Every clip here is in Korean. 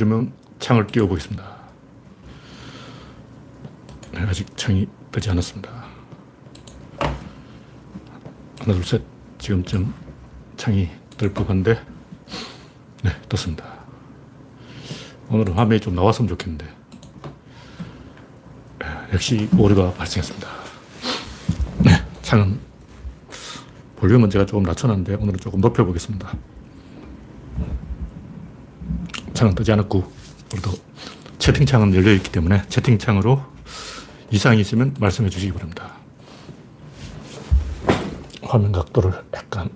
그러면 창을 띄워보겠습니다. 네, 아직 창이 뜨지 않았습니다. 하나, 둘, 셋. 지금쯤 창이 뜰 법한데, 네, 떴습니다. 오늘은 화면이 좀 나왔으면 좋겠는데, 네, 역시 오류가 발생했습니다. 네, 창은 볼륨은 제가 조금 낮춰놨는데, 오늘은 조금 높여보겠습니다. 창은 뜨지 않았고, 우리도 채팅창은 열려있기 때문에 채팅창으로 이상이 있으면 말씀해 주시기 바랍니다. 화면 각도를 약간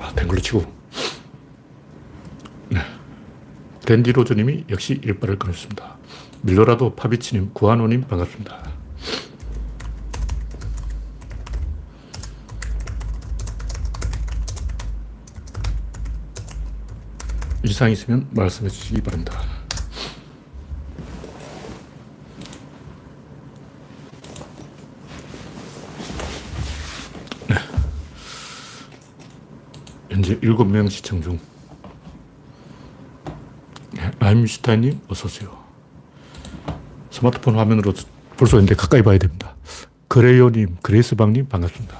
아, 된 걸로 치고 네. 랜디 로저님이 역시 일발을 끊었습니다. 밀로라도 파비치님, 구한호님 반갑습니다. 이상 있으면 말씀해 주시기 바랍니다. 네. 현재 7명 시청 중. 네, 라임슈타인님, 어서오세요. 스마트폰 화면으로 볼 수 있는데 가까이 봐야 됩니다. 그레이오님, 그레이스방님, 반갑습니다.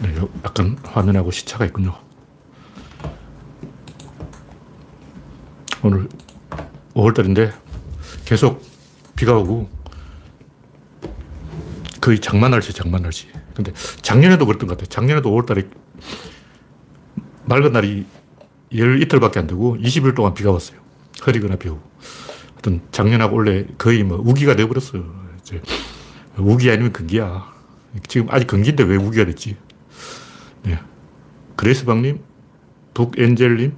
네, 약간 화면하고 시차가 있군요. 오늘 5월달인데 계속 비가 오고 거의 장마 날씨, 장마 날씨. 근데 작년에도 그랬던 것 같아요. 작년에도 5월달에 맑은 날이 열 이틀밖에 안 되고 20일 동안 비가 왔어요. 흐리거나 비 오고. 하여튼 작년하고 원래 거의 뭐 우기가 되어버렸어요. 이제 우기 아니면 금기야. 지금 아직 금기인데 왜 우기가 됐지? 네. 그레이스방님, 북엔젤님,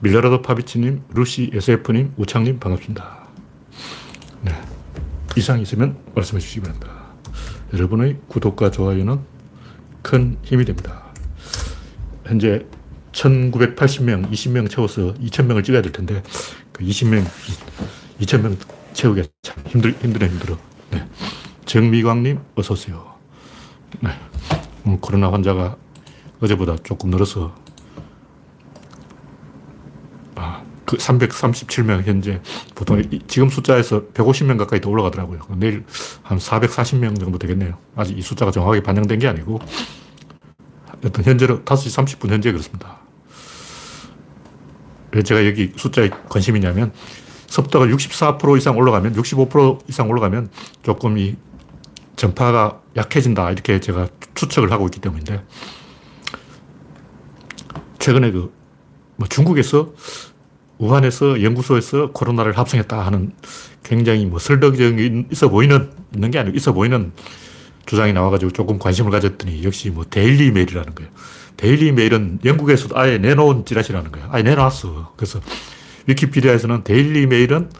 밀라라도 파비치님, 루시 SF님, 우창님 반갑습니다. 네. 이상 있으면 말씀해 주시기 바랍니다. 여러분의 구독과 좋아요는 큰 힘이 됩니다. 현재 1980명, 20명 채워서 2000명을 찍어야 될 텐데, 그 20명, 2000명 채우기가 참 힘들, 힘들어, 힘들어. 네. 정미광님, 어서 오세요. 네. 오늘 코로나 환자가 어제보다 조금 늘어서 그 337명 현재 보통 지금 숫자에서 150명 가까이 더 올라가더라고요. 내일 한 440명 정도 되겠네요. 아직 이 숫자가 정확하게 반영된 게 아니고 어떤 현재로 5시 30분 현재 그렇습니다. 왜 제가 여기 숫자에 관심이 있냐면 섭도가 64% 이상 올라가면 65% 이상 올라가면 조금 이 전파가 약해진다 이렇게 제가 추측을 하고 있기 때문인데 최근에 그 뭐 중국에서 우한에서 연구소에서 코로나를 합성했다 하는 굉장히 뭐 설득력이 있어 보이는, 있는 게 아니고 있어 보이는 주장이 나와가지고 조금 관심을 가졌더니 역시 뭐 데일리 메일이라는 거예요. 데일리 메일은 영국에서도 아예 내놓은 찌라시라는 거예요. 아예 내놨어. 그래서 위키피디아에서는 데일리 메일은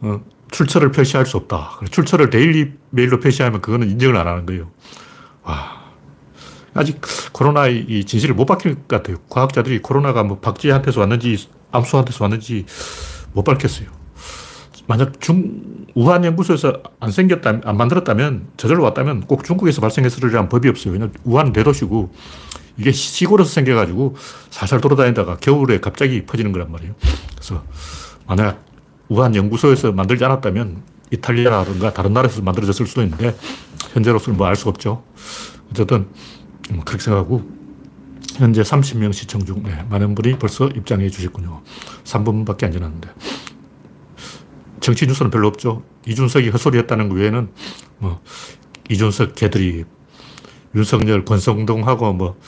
어, 출처를 표시할 수 없다. 출처를 데일리 메일로 표시하면 그거는 인정을 안 하는 거예요. 와. 아직 코로나의 이 진실을 못 밝힐 것 같아요. 과학자들이 코로나가 뭐 박쥐한테서 왔는지 암수한테서 왔는지 못 밝혔어요. 만약 중, 우한 연구소에서 안 생겼다, 안 만들었다면, 저절로 왔다면 꼭 중국에서 발생했으리란 법이 없어요. 왜냐면 우한 대도시고, 이게 시골에서 생겨가지고 살살 돌아다니다가 겨울에 갑자기 퍼지는 거란 말이에요. 그래서 만약 우한 연구소에서 만들지 않았다면 이탈리아라든가 다른 나라에서 만들어졌을 수도 있는데, 현재로서는 뭐 알 수가 없죠. 어쨌든, 뭐 그렇게 생각하고, 현재 30명 시청 중, 네, 많은 분이 벌써 입장해 주셨군요. 3분밖에 안 지났는데. 정치 뉴스는 별로 없죠. 이준석이 헛소리했다는 것 외에는, 뭐, 이준석 개들이 윤석열, 권성동하고 뭐,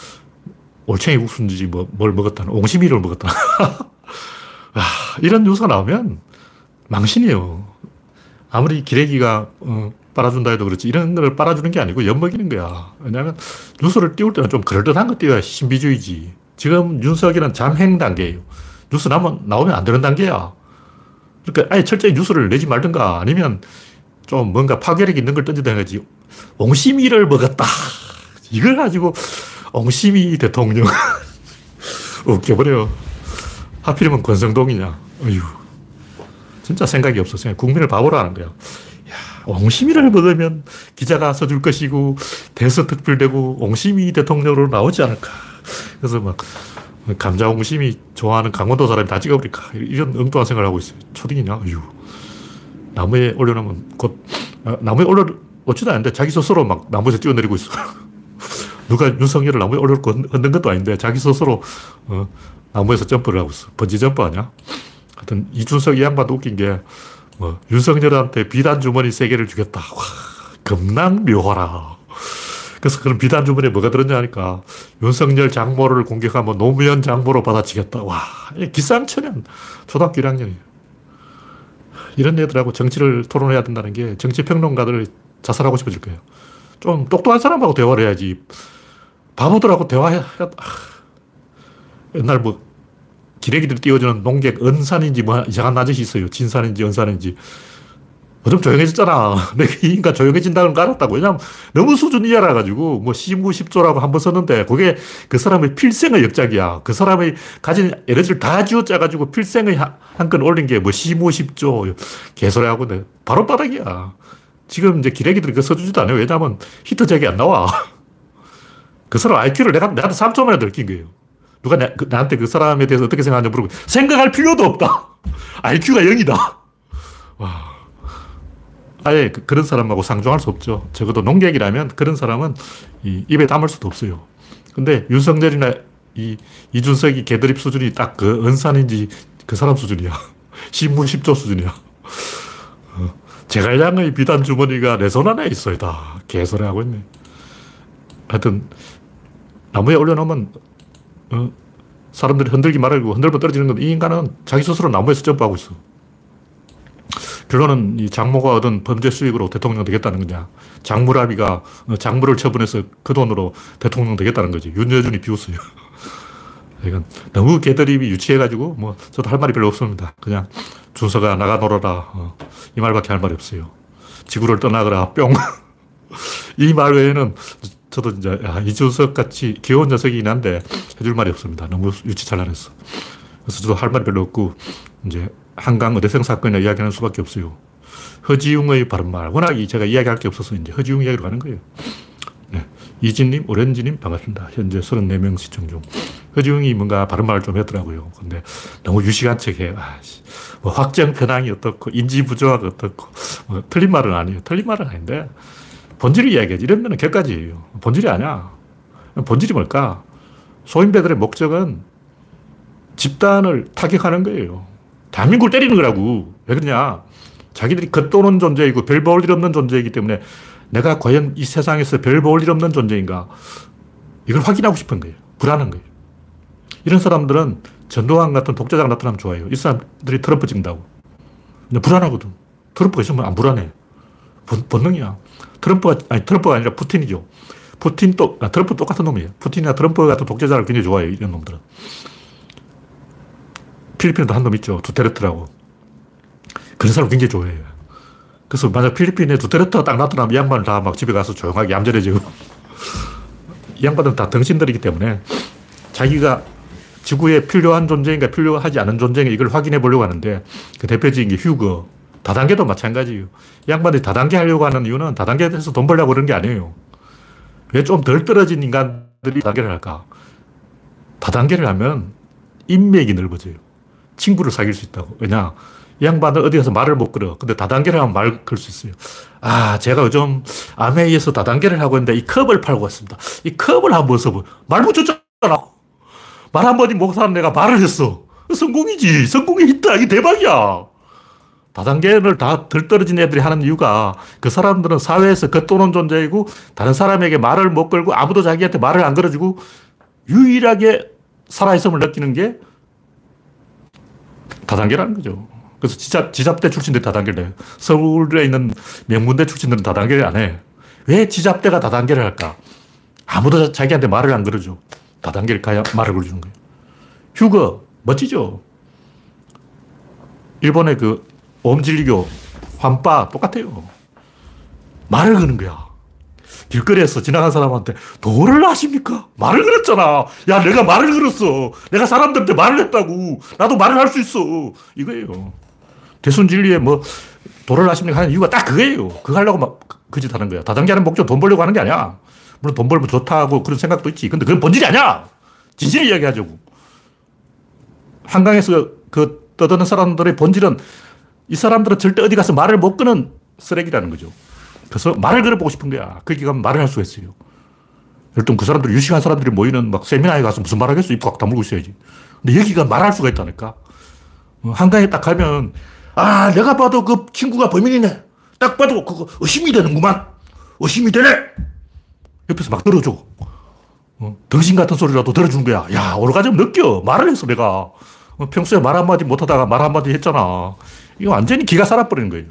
올챙이 국수인지 뭐, 뭘 먹었다는, 옹심이를 먹었다는. 아, 이런 뉴스가 나오면 망신이에요. 아무리 기레기가, 어, 빨아준다 해도 그렇지 이런 걸 빨아주는 게 아니고 엿먹이는 거야. 왜냐하면 뉴스를 띄울 때는 좀 그럴듯한 거 띄워야 신비주의지. 지금 윤석열은 잠행 단계예요. 뉴스 나면, 나오면 안 되는 단계야. 그러니까 아예 철저히 뉴스를 내지 말든가 아니면 좀 뭔가 파괴력 있는 걸 던지든 하지. 옹심이를 먹었다. 이걸 가지고 옹심이 대통령. 웃겨버려. 하필이면 권성동이냐. 어휴. 진짜 생각이 없어. 국민을 바보로 하는 거야. 옹심이를 먹으면 기자가 써줄 것이고 대서특필되고 옹심이 대통령으로 나오지 않을까. 그래서 막 감자 옹심이 좋아하는 강원도 사람이 다 찍어버릴까. 이런 엉뚱한 생각을 하고 있어요. 초딩이냐? 어휴. 나무에 올려놓으면 곧, 아, 나무에 올려 놓지도 않는데 자기 스스로 막 나무에서 뛰어내리고 있어. 누가 윤석열을 나무에 올려놓고 흔든 것도 아닌데 자기 스스로 어, 나무에서 점프를 하고 있어. 번지 점프 아니야? 하여튼 이준석 이 양반도 웃긴 게 뭐, 윤석열한테 비단 주머니 세 개를 주겠다. 와, 겁난 묘하라. 그래서 그런 비단 주머니에 뭐가 들었냐 하니까 윤석열 장모를 공격하면 노무현 장모로 받아치겠다. 와, 기상천연. 초등학교 1학년이에요. 이런 애들하고 정치를 토론해야 된다는 게 정치평론가들 자살하고 싶어질 거예요. 좀 똑똑한 사람하고 대화를 해야지. 바보들하고 대화해. 야 옛날 뭐 기레기들 띄워주는 농객 은산인지 뭐 이상한 아저씨 있어요. 진산인지 은산인지. 좀 조용해졌잖아. 내가 이 인간 조용해진다는 걸 알았다고. 왜냐면 너무 수준 이하라가지고 뭐 시무십조라고 한 번 썼는데 그게 그 사람의 필생의 역작이야. 그 사람의 가진 에너지를 다 쥐어짜가지고 필생의 한 건 올린 게 뭐 시무십조 개소리하고 내 바로 바닥이야. 지금 이제 기레기들이 그 써주지도 않아요. 왜냐면 히트작이 안 나와. 그 사람 IQ를 내가, 내한테 3초 만에 들킨 거예요. 누가 나, 그, 나한테 그 사람에 대해서 어떻게 생각하냐 물어보고 생각할 필요도 없다. IQ가 0이다. 와. 아예 그, 런 사람하고 상종할 수 없죠. 적어도 농객이라면 그런 사람은 이 입에 담을 수도 없어요. 근데 윤석열이나 이 이준석이 개드립 수준이 딱 그 은산인지 그 사람 수준이야. 신문 10조 수준이야. 어, 제갈량의 비단 주머니가 내 손 안에 있어요, 다. 개소리 하고 있네. 하여튼, 나무에 올려놓으면, 어, 사람들이 흔들기 말고 흔들면 떨어지는 건데, 이 인간은 자기 스스로 나무에서 점프하고 있어. 결론은 이 장모가 얻은 범죄 수익으로 대통령 되겠다는 거냐. 장무라비가 장무를 처분해서 그 돈으로 대통령 되겠다는 거지. 윤여준이 비웃어요. 이건 너무 개드립이 유치해가지고 뭐 저도 할 말이 별로 없습니다. 그냥 준서가 나가 놀아라. 어, 이 말밖에 할 말이 없어요. 지구를 떠나거라. 뿅. 이 말 외에는 저도 이제 야, 이준석 같이 귀여운 녀석이긴 한데 해줄 말이 없습니다. 너무 유치찬란했어. 그래서 저도 할 말이 별로 없고 이제 한강 의대생 사건이나 이야기하는 수밖에 없어요. 허지웅의 바른말. 워낙 제가 이야기할 게 없어서 이제 허지웅 이야기로 가는 거예요. 네. 이진님, 오렌지님 반갑습니다. 현재 34명 시청 중. 허지웅이 뭔가 바른말을 좀 했더라고요. 근데 너무 유식한 척해요. 아씨. 뭐 확정 편향이 어떻고, 인지 부조화가 어떻고, 뭐 틀린 말은 아니에요. 틀린 말은 아닌데, 본질을 이야기하지. 이러면 격가지예요. 본질이 아니야. 본질이 뭘까? 소인배들의 목적은 집단을 타격하는 거예요. 대한민국을 때리는 거라고. 왜 그러냐. 자기들이 겉도는 존재이고 별 볼 일 없는 존재이기 때문에 내가 과연 이 세상에서 별 볼 일 없는 존재인가. 이걸 확인하고 싶은 거예요. 불안한 거예요. 이런 사람들은 전두환 같은 독재자가 나타나면 좋아요. 이 사람들이 트럼프 찍는다고. 근데 불안하거든. 트럼프가 있으면 안 불안해. 본, 본능이야. 트럼프가, 아니, 트럼프가 아니라 푸틴이죠. 푸틴 또, 아, 트럼프 똑같은 놈이에요. 푸틴이나 트럼프 같은 독재자를 굉장히 좋아해요. 이런 놈들은. 필리핀에도 한 놈 있죠. 두테르트라고. 그런 사람 굉장히 좋아해요. 그래서 만약 필리핀에 두테르트가 딱 나타나면 이 양반을 다 막 집에 가서 조용하게 얌전해지고. 이 양반은 다 덩신들이기 때문에 자기가 지구에 필요한 존재인가 필요하지 않은 존재인가 이걸 확인해 보려고 하는데 그 대표적인 게 휴거. 다단계도 마찬가지예요. 이 양반들이 다단계 하려고 하는 이유는 다단계에서 돈 벌려고 그런 게 아니에요. 왜 좀 덜 떨어진 인간들이 다단계를 할까? 다단계를 하면 인맥이 넓어져요. 친구를 사귈 수 있다고. 왜냐? 이 양반은 어디 가서 말을 못 걸어. 근데 다단계를 하면 말 걸 수 있어요. 아, 제가 요즘 아메이에서 다단계를 하고 있는데 이 컵을 팔고 왔습니다. 이 컵을 한번 써보. 말 못쳤잖아. 말 한 번이 못 사는 내가 말을 했어. 성공이지. 성공이 있다. 이게 대박이야. 다단계를 다덜 떨어진 애들이 하는 이유가 그 사람들은 사회에서 겉도는 존재이고 다른 사람에게 말을 못 걸고 아무도 자기한테 말을 안 걸어주고 유일하게 살아있음을 느끼는 게 다단계라는 거죠. 그래서 지잡, 지잡대 출신들이 다단계를 해요. 서울에 있는 명문대 출신들은 다단계를 안 해. 왜 지잡대가 다단계를 할까? 아무도 자기한테 말을 안 걸어줘. 다단계를 가야 말을 걸어주는 거예요. 휴거, 멋지죠? 일본의 그 옴진리교, 환빠, 똑같아요. 말을 거는 거야. 길거리에서 지나간 사람한테 도를 아십니까? 말을 걸었잖아. 야, 내가 말을 걸었어. 내가 사람들한테 말을 했다고. 나도 말을 할 수 있어. 이거예요. 대순 진리에 뭐 도를 아십니까 하는 이유가 딱 그거예요. 그거 하려고 막 그 짓 하는 거야. 다단계 하는 목적 돈 벌려고 하는 게 아니야. 물론 돈 벌면 좋다고 그런 생각도 있지. 근데 그건 본질이 아니야. 진실을 이야기하자고. 한강에서 그 떠드는 사람들의 본질은 이 사람들은 절대 어디 가서 말을 못 끄는 쓰레기라는 거죠. 그래서 말을 걸어보고 싶은 거야. 가면 말을 할 수가 있어요. 들면 그 사람들이 유식한 사람들이 모이는 막 세미나에 가서 무슨 말 하겠어? 입꽉 다물고 있어야지. 근데 여기가 말할 수가 있다니까. 어, 한강에 딱 가면, 아, 내가 봐도 그 친구가 범인이네. 딱 봐도 그거 의심이 되는구만. 의심이 되네. 옆에서 막 들어줘. 어, 덩신 같은 소리라도 들어주는 거야. 야, 오르가즘 느껴. 말을 했어, 내가. 어, 평소에 말 한마디 못하다가 말 한마디 했잖아. 이거 완전히 기가 살아버리는 거예요.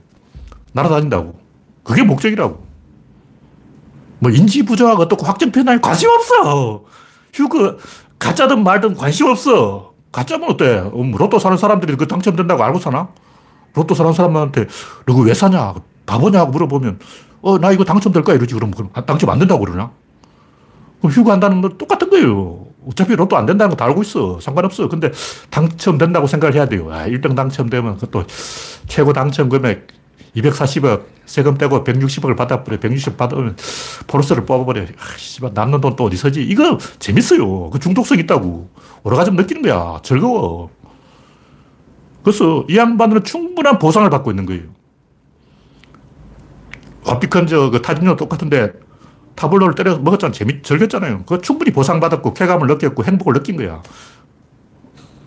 날아다닌다고. 그게 목적이라고. 뭐 인지 부조화가 어떻고 확정 편향에 관심 없어. 휴그 가짜든 말든 관심 없어. 가짜면 어때? 음, 로또 사는 사람들이 그 당첨된다고 알고 사나? 로또 사는 사람한테 너 그거 왜 사냐? 바보냐고 물어보면 어, 나 이거 당첨될 거야 이러지. 그럼 당첨 안 된다고 그러냐? 그럼 휴가 한다는 건 똑같은 거예요. 어차피 로또 안 된다는 거 다 알고 있어. 상관없어. 근데 당첨된다고 생각을 해야 돼요. 아, 1등 당첨되면 그것도 최고 당첨 금액 240억 세금 떼고 160억을 받아버려. 160억 받으면 포르스를 뽑아버려. 아, 씨발, 남는 돈 또 어디 서지? 이거 재밌어요. 그 중독성 있다고. 오래가좀 느끼는 거야. 즐거워. 그래서 이 양반들은 충분한 보상을 받고 있는 거예요. 와피컨 저 그 타진료 똑같은데 타블로를 때려서 먹었잖아. 재미, 즐겼잖아요. 그 충분히 보상받았고, 쾌감을 느꼈고, 행복을 느낀 거야.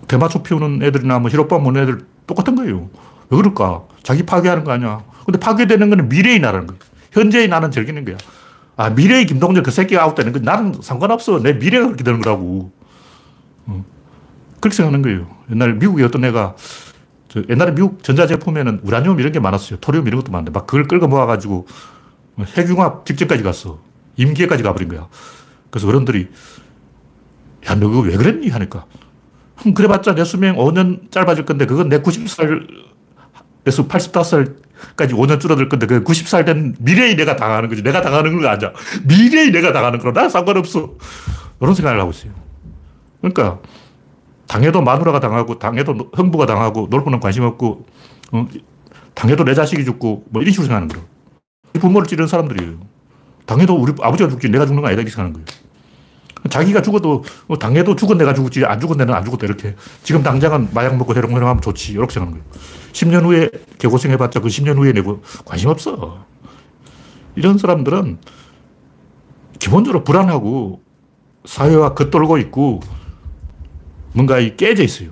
대마초 피우는 애들이나 뭐 히로빠 먹는 애들 똑같은 거예요. 왜 그럴까? 자기 파괴하는 거 아니야. 근데 파괴되는 거는 미래의 나라는 거야. 현재의 나는 즐기는 거야. 아, 미래의 김동철 그 새끼가 아웃되는 거 나는 상관없어. 내 미래가 그렇게 되는 거라고. 어. 그렇게 생각하는 거예요. 옛날 미국에 어떤 애가 옛날에 미국 전자제품에는 우라늄 이런 게 많았어요. 토리움 이런 것도 많은데 막 그걸 끌고 모아가지고 핵융합 직전까지 갔어. 임기에까지 가버린 거야. 그래서 어른들이 야, 너 그거 왜 그랬니? 하니까. 흠, 그래봤자 내 수명 5년 짧아질 건데 그건 내 90살 그래서 85살까지 5년 줄어들 건데 그 90살 된 미래의 내가 당하는 거지. 내가 당하는 건 아니야. 미래의 내가 당하는 거라 난 상관없어. 이런 생각을 하고 있어요. 그러니까 당해도 마누라가 당하고 당해도 흥부가 당하고 놀고는 관심 없고 어, 당해도 내 자식이 죽고 뭐 이런 식으로 생각하는 거예요. 부모를 찌르는 사람들이에요. 당해도 우리 아버지가 죽지 내가 죽는 거 아니다 이렇게 생각하는 거예요. 자기가 죽어도 뭐 당해도 죽은 내가 죽었지 안 죽은 내는 안 죽었다 이렇게 지금 당장은 마약 먹고 해롱해롱 하면 좋지 이렇게 생각하는 거예요. 10년 후에 개고생 해봤자 그 10년 후에 내고 관심 없어. 이런 사람들은 기본적으로 불안하고 사회와 겉돌고 있고 뭔가 깨져 있어요.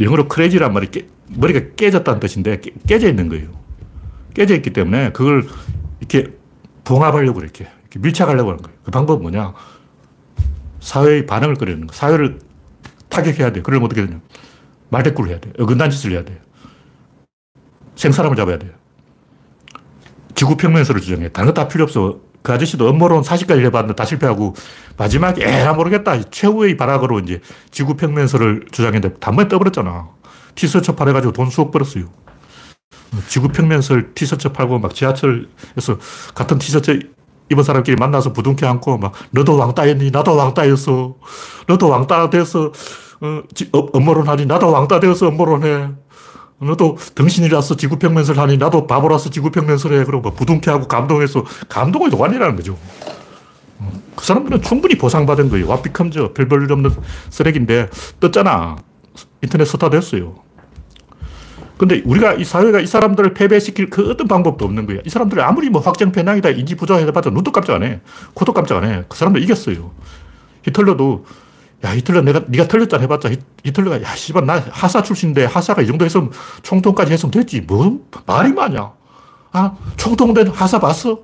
영어로 크레이지란 말이 깨, 머리가 깨졌다는 뜻인데 깨, 져 있는 거예요. 깨져 있기 때문에 그걸 이렇게 봉합하려고 이렇게, 이렇게 밀착하려고 하는 거예요. 그 방법은 뭐냐? 사회의 반응을 끌어내는 거. 사회를 타격해야 돼. 그러면 어떻게 되냐? 말대꾸를 해야 돼. 어긋난 짓을 해야 돼. 생사람을 잡아야 돼. 지구평면설을 주장해. 다른 거 다 필요 없어. 그 아저씨도 업무론 40가지 해봤는데 다 실패하고 마지막에 에라 모르겠다. 최후의 발악으로 이제 지구평면설을 주장했는데 단번에 떠버렸잖아. 티셔츠 팔아가지고 돈 수억 벌었어요. 지구 평면설 티셔츠 팔고 막 지하철에서 같은 티셔츠 입은 사람끼리 만나서 부둥켜 안고 막 너도 왕따였니? 나도 왕따였어. 너도 왕따 돼서 어, 어, 업무론 하니 나도 왕따 되어서 업무론 해. 너도 등신이라서 지구 평면설 하니 나도 바보라서 지구 평면설 해. 그러고 부둥켜 하고 감동해서 감동의 도가니라는 거죠. 어, 그 사람들은 충분히 보상받은 거예요. 와피컴저 별별 없는 쓰레기인데 떴잖아. 인터넷 스타 됐어요. 근데 우리가 이 사회가 이 사람들을 패배시킬 그 어떤 방법도 없는 거야. 이 사람들이 아무리 뭐 확정 편향이다, 인지 부조해봤자 눈도 깜짝 안 해. 코도 깜짝 안 해. 그 사람들 이겼어요. 히틀러도 야, 히틀러 내가, 네가 틀렸잖아 해봤자 히 틀러가, 야, 씨발, 나 하사 출신인데 하사가 이 정도 했으면 총통까지 했으면 됐지. 뭔 말이 많냐. 아, 총통된 하사 봤어?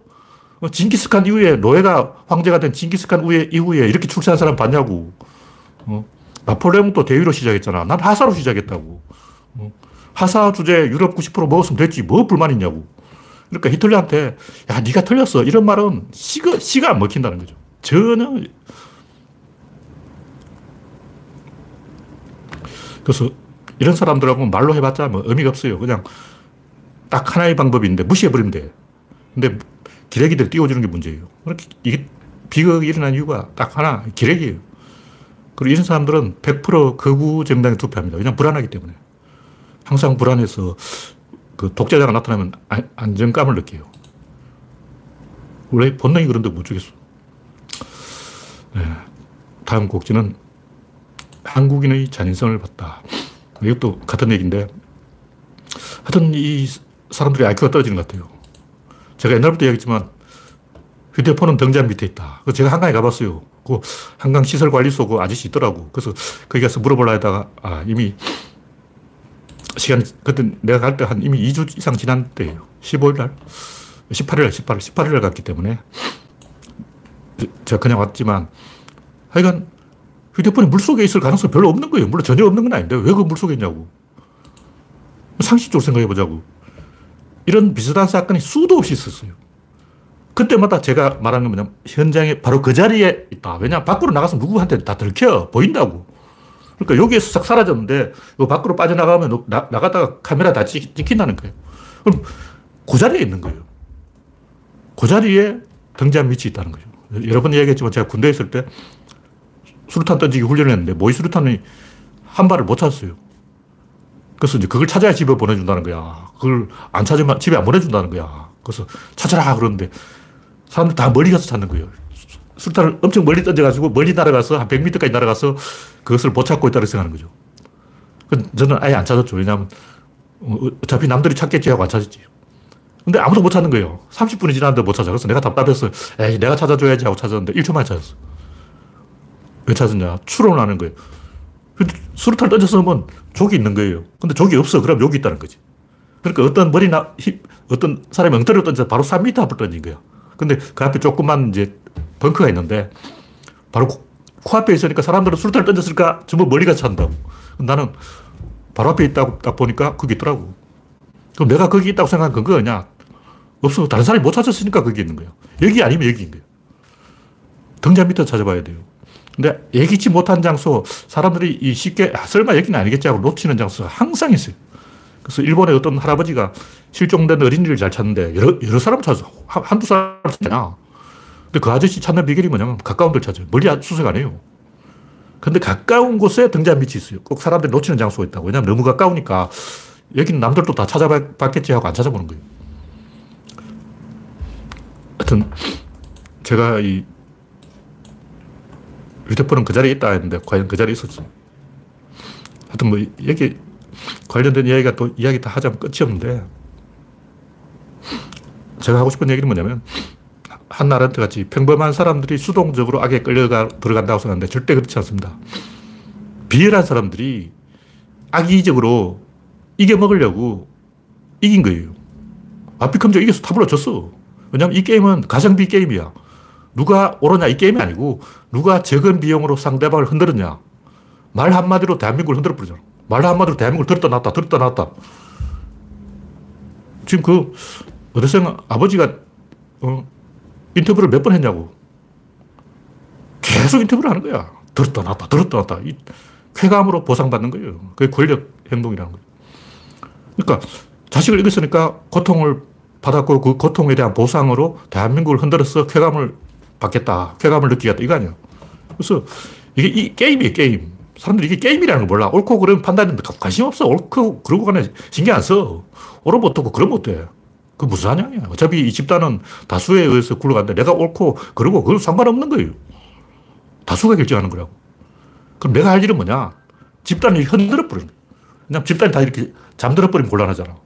어, 징기스칸 이후에, 노예가 황제가 된 징기스칸 이후에, 이후에 이렇게 출세한 사람 봤냐고. 어? 나폴레옹도 대위로 시작했잖아. 난 하사로 시작했다고. 어? 하사 주제 유럽 90% 먹었으면 됐지. 뭐 불만 있냐고. 그러니까 히틀러한테, 야, 네가 틀렸어. 이런 말은 시가, 시가 안 먹힌다는 거죠. 전혀 그래서 이런 사람들하고 말로 해봤자 뭐 의미가 없어요. 그냥 딱 하나의 방법인데 무시해버리면 돼. 근데 기레기들 띄워주는 게 문제예요. 그렇게 이게 비극이 일어난 이유가 딱 하나, 기레기예요. 그리고 이런 사람들은 100% 극우 정당에 투표합니다. 왜냐면 불안하기 때문에. 항상 불안해서 그 독재자가 나타나면 안정감을 느껴요. 원래 본능이 그런데 못 주겠어. 네. 다음 곡지는 한국인의 잔인성을 봤다. 이것도 같은 얘기인데, 하여튼 이 사람들이 IQ가 떨어지는 것 같아요. 제가 옛날부터 얘기했지만, 휴대폰은 등잔 밑에 있다. 제가 한강에 가봤어요. 그 한강 시설관리소 그 아저씨 있더라고. 그래서 거기 가서 물어보려 하다가, 아, 이미 시간, 그때 내가 갈 때 한 이미 2주 이상 지난 때예요. 15일 날? 18일 날, 18일, 18일 날 갔기 때문에. 제가 그냥 왔지만, 하여간 휴대폰이 물속에 있을 가능성이 별로 없는 거예요. 물론 전혀 없는 건 아닌데, 왜 그 물속에 있냐고. 상식적으로 생각해 보자고. 이런 비슷한 사건이 수도 없이 있었어요. 그때마다 제가 말하는 건 뭐냐면, 현장에 바로 그 자리에 있다. 왜냐 밖으로 나가서 누구한테 다 들켜. 보인다고. 그러니까 여기에서 싹 사라졌는데, 이 밖으로 빠져나가면 나, 나가다가 카메라 다 찍, 찍힌다는 거예요. 그럼 그 자리에 있는 거예요. 그 자리에 등잔 밑이 있다는 거죠. 여러 번 얘기했지만 제가 군대에 있을 때 수류탄 던지기 훈련을 했는데 모의 수류탄이 한 발을 못 찾았어요. 그래서 이제 그걸 찾아야 집에 보내준다는 거야. 그걸 안 찾으면 집에 안 보내준다는 거야. 그래서 찾아라 그러는데 사람들 다 멀리 가서 찾는 거예요. 수류탄을 엄청 멀리 던져가지고 멀리 날아가서 한 100m까지 날아가서 그것을 못 찾고 있다고 생각하는 거죠. 저는 아예 안 찾았죠. 왜냐하면 어, 어차피 남들이 찾겠지 하고 안 찾았지. 근데 아무도 못 찾는 거예요. 30분이 지났는데 못 찾아. 그래서 내가 답답해서 에이, 내가 찾아줘야지 하고 찾았는데 1초 만에 찾았어. 왜 찾았냐? 추론하는 거예요. 수류탄 던져서면 족이 있는 거예요. 근데 족이 없어. 그럼 여기 있다는 거지. 그러니까 어떤 머리나 힙, 어떤 사람이 엉터리로 던져 바로 3m 앞을 던진 거야. 근데 그 앞에 조금만 이제 벙커가 있는데 바로 코, 코앞에 있으니까 사람들은 수류탄을 던졌을까? 전부 멀리 가서 찾는다고. 나는 바로 앞에 있다고 딱 보니까 거기 있더라고. 그럼 내가 거기 있다고 생각한 근거냐? 없어. 다른 사람이 못 찾았으니까 거기 있는 거예요. 여기 아니면 여기인 거예요. 등잔 밑에 찾아봐야 돼요. 근데 예기치 못한 장소, 사람들이 쉽게, 아, 설마 여기는 아니겠지 하고 놓치는 장소가 항상 있어요. 그래서 일본의 어떤 할아버지가 실종된 어린이를 잘 찾는데 여러, 여러 사람 찾아. 한 두 사람 찾잖아. 근데 그 아저씨 찾는 비결이 뭐냐면 가까운 데 찾아요. 멀리 수색 안 해요. 근데 가까운 곳에 등잔 밑이 있어요. 꼭 사람들이 놓치는 장소가 있다고. 왜냐면 너무 가까우니까 여기는 남들도 다 찾아봤겠지 하고 안 찾아보는 거예요. 하여튼, 제가 이 휴대폰은 그 자리에 있다 했는데, 과연 그 자리에 있었어. 하여튼 뭐, 여기 관련된 이야기가 또 이야기 다 하자면 끝이 없는데, 제가 하고 싶은 얘기는 뭐냐면, 한나라한테 같이 평범한 사람들이 수동적으로 악에 끌려가 들어간다고 생각하는데 절대 그렇지 않습니다. 비열한 사람들이 악의적으로 이겨먹으려고 이긴 거예요. 아피컴저 이겨서 타블로 졌어. 왜냐면 이 게임은 가성비 게임이야. 누가 옳으냐 이 게임이 아니고 누가 적은 비용으로 상대방을 흔들었냐. 말 한마디로 대한민국을 흔들어 버리잖아. 말 한마디로 대한민국을 들었다 놨다 들었다 놨다. 지금 그 어대생 아버지가 어, 인터뷰를 몇 번 했냐고. 계속 인터뷰를 하는 거야. 들었다 놨다 들었다 놨다. 이 쾌감으로 보상받는 거예요. 그게 권력 행동이라는 거예요. 그러니까 자식을 이겼으니까 고통을 받았고 그 고통에 대한 보상으로 대한민국을 흔들어서 쾌감을 받겠다. 쾌감을 느끼겠다. 이거 아니야. 그래서 이게 이 게임이에요, 게임. 사람들이 이게 게임이라는 걸 몰라. 옳고 그런 판단에 관심 없어. 옳고 그러고 간에 신경 안 써. 옳으면 어떻고 그러면 어때. 그 무슨 사냥이야. 어차피 이 집단은 다수에 의해서 굴러가는데 내가 옳고 그러고 그건 상관없는 거예요. 다수가 결정하는 거라고. 그럼 내가 할 일은 뭐냐? 집단을 흔들어 버리는 거야. 그냥 집단이 다 이렇게 잠들어 버리면 곤란하잖아.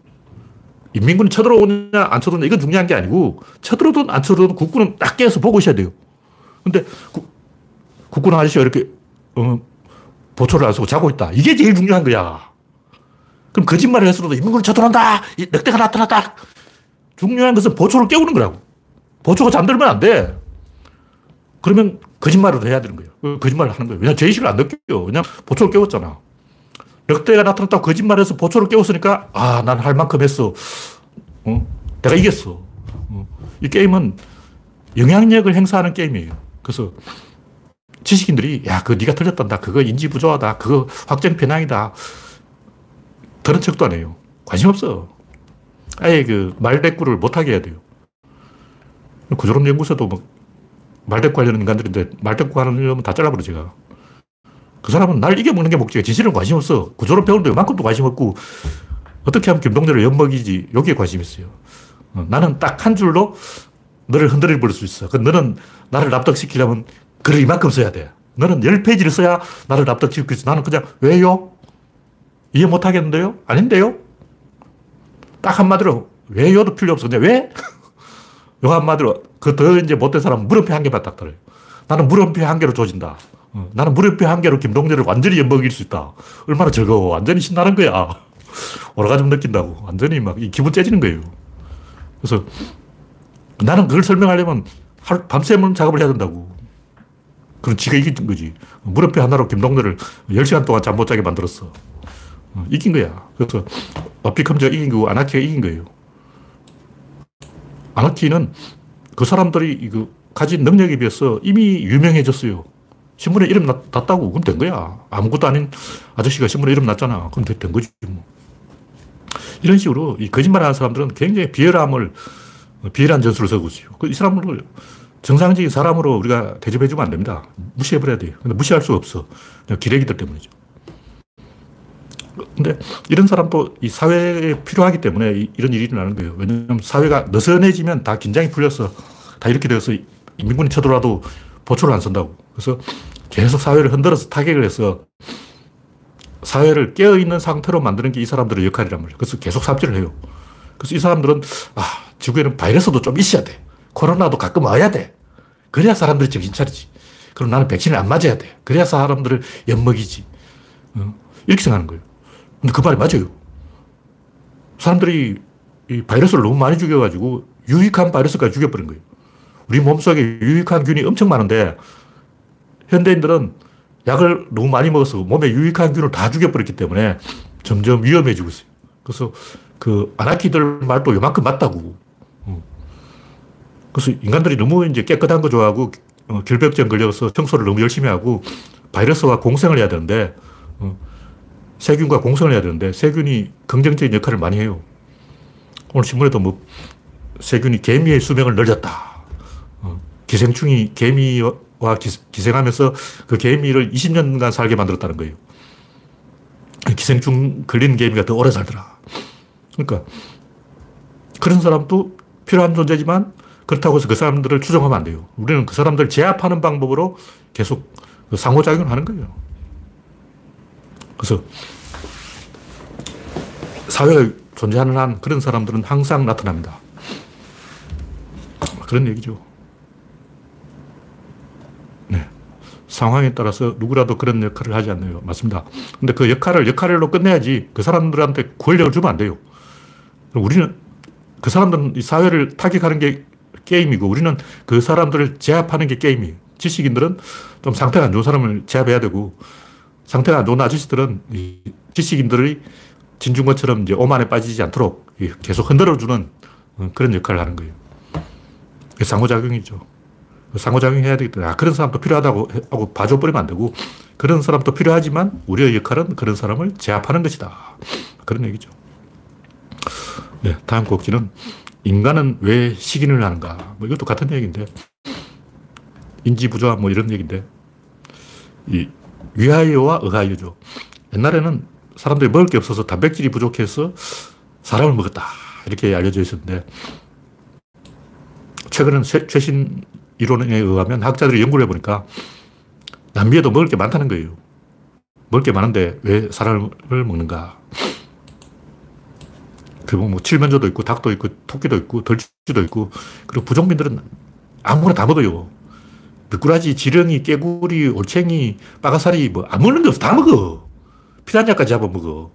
인민군이 쳐들어오냐, 안 쳐들어오냐, 이건 중요한 게 아니고, 쳐들어오든 안 쳐들어오든 국군은 딱 깨서 보고 있어야 돼요. 근데, 국, 국군 아저씨가 이렇게, 어, 보초를 안 쓰고 자고 있다. 이게 제일 중요한 거야. 그럼 거짓말을 했어도 인민군이 쳐들어온다! 늑대가 나타났다! 중요한 것은 보초를 깨우는 거라고. 보초가 잠들면 안 돼. 그러면 거짓말을 해야 되는 거예요. 거짓말을 하는 거예요. 왜냐면 죄의식을 안 느껴요. 왜냐면 보초를 깨웠잖아. 늑대가 나타났다고 거짓말해서 보초를 깨웠으니까, 아, 난 할 만큼 했어. 어? 내가 이겼어. 어? 이 게임은 영향력을 행사하는 게임이에요. 그래서 지식인들이, 야, 그거 네가 틀렸단다. 그거 인지 부조하다. 그거 확정 편향이다. 들은 척도 안 해요. 관심 없어. 아예 그 말대꾸를 못하게 해야 돼요. 구조론 연구소도 뭐 말대꾸 하려는 인간들인데 말대꾸 하는 놈은 다 잘라버려, 제가. 그 사람은 날 이겨먹는 게 목적이야. 진실은 관심 없어. 구조론 배우는데 이만큼도 관심 없고, 어떻게 하면 김동대를 엿먹이지, 여기에 관심 있어요. 어, 나는 딱 한 줄로 너를 흔들어 버릴 수 있어. 그 너는 나를 납득시키려면 글을 이만큼 써야 돼. 너는 10페이지를 써야 나를 납득시키겠어. 나는 그냥 왜요? 이해 못 하겠는데요? 아닌데요? 딱 한마디로 왜 요도 필요 없어. 그냥 왜? 요 한마디로 그 더 이제 못된 사람은 물음표 한 개만 딱 들어요. 나는 물음표 한 개로 조진다. 어, 나는 물음표 한 개로 김동렬을 완전히 엿먹일 수 있다. 얼마나 즐거워. 완전히 신나는 거야. 오라가즘 느낀다고. 완전히 막 기분 째지는 거예요. 그래서 나는 그걸 설명하려면 하루, 밤새면 작업을 해야 된다고. 그럼 지가 이긴 거지. 물음표 하나로 김동렬을 10시간 동안 잠 못 자게 만들었어. 어, 이긴 거야. 그래서 어피컴즈가 이긴 거고 아나키가 이긴 거예요. 아나키는 그 사람들이 그 가진 능력에 비해서 이미 유명해졌어요. 신문에 이름 났 다고 그럼 된 거야. 아무것도 아닌 아저씨가 신문에 이름 났잖아. 그럼 된 거지 뭐. 이런 식으로 이 거짓말하는 사람들은 굉장히 비열함을 비열한 전술을 쓰고 있어요. 그이 사람을 정상적인 사람으로 우리가 대접해주면 안 됩니다. 무시해버려야 돼요. 근데 무시할 수가 없어. 기레기들 때문이죠. 근데 이런 사람도 이 사회에 필요하기 때문에 이 런 일이 일어나는 거예요. 왜냐하면 사회가 느슨해지면 다 긴장이 풀려서 다 이렇게 되어서 민군이 쳐들어와도 보초를 안 쓴다고. 그래서 계속 사회를 흔들어서 타격을 해서 사회를 깨어있는 상태로 만드는 게 이 사람들의 역할이란 말이에요. 그래서 계속 삽질을 해요. 그래서 이 사람들은, 아, 지구에는 바이러스도 좀 있어야 돼. 코로나도 가끔 와야 돼. 그래야 사람들이 정신 차리지. 그럼 나는 백신을 안 맞아야 돼. 그래야 사람들을 엿먹이지. 어? 이렇게 생각하는 거예요. 근데 그 말이 맞아요. 사람들이 이 바이러스를 너무 많이 죽여가지고 유익한 바이러스까지 죽여버린 거예요. 우리 몸속에 유익한 균이 엄청 많은데 현대인들은 약을 너무 많이 먹어서 몸에 유익한 균을 다 죽여버렸기 때문에 점점 위험해지고 있어요. 그래서 그 아나키들 말도 요만큼 맞다고. 어. 그래서 인간들이 너무 이제 깨끗한 거 좋아하고 어, 결벽증 걸려서 청소를 너무 열심히 하고 바이러스와 공생을 해야 되는데 어, 세균과 공생을 해야 되는데 세균이 긍정적인 역할을 많이 해요. 오늘 신문에도 뭐 세균이 개미의 수명을 늘렸다. 기생충이 개미와 기생하면서 그 개미를 20년간 살게 만들었다는 거예요. 기생충 걸린 개미가 더 오래 살더라. 그러니까 그런 사람도 필요한 존재지만 그렇다고 해서 그 사람들을 추종하면 안 돼요. 우리는 그 사람들을 제압하는 방법으로 계속 그 상호작용을 하는 거예요. 그래서 사회가 존재하는 한 그런 사람들은 항상 나타납니다. 그런 얘기죠. 상황에 따라서 누구라도 그런 역할을 하지 않나요? 맞습니다. 근데 그 역할을 역할로 끝내야지 그 사람들한테 권력을 주면 안 돼요. 우리는 그 사람들은 이 사회를 타격하는 게 게임이고 우리는 그 사람들을 제압하는 게 게임이에요. 지식인들은 좀 상태가 안 좋은 사람을 제압해야 되고 상태가 안 좋은 아저씨들은 지식인들의 진중권처럼 이제 오만에 빠지지 않도록 계속 흔들어주는 그런 역할을 하는 거예요. 상호작용이죠. 상호작용 해야 되기 때문에 아, 그런 사람도 필요하다고 하고 봐줘버리면 안 되고 그런 사람도 필요하지만 우리의 역할은 그런 사람을 제압하는 것이다. 그런 얘기죠. 네, 다음 곡지는 인간은 왜 식인을 하는가. 뭐 이것도 같은 얘기인데 인지부조화 뭐 이런 얘기인데 이 위하여와 의하여죠. 옛날에는 사람들이 먹을 게 없어서 단백질이 부족해서 사람을 먹었다. 이렇게 알려져 있었는데 최근은 최신 이론에 의하면 학자들이 연구를 해보니까 남미에도 먹을 게 많다는 거예요. 먹을 게 많은데 왜 사람을 먹는가? 그뭐 뭐 칠면조도 있고 닭도 있고 토끼도 있고 덜쥐도 있고 그리고 부족민들은 아무거나 다 먹어요. 미꾸라지, 지렁이, 깨구리, 올챙이, 빠가사리 뭐안 먹는 게 없어. 다 먹어. 피라냐까지 잡아 먹어.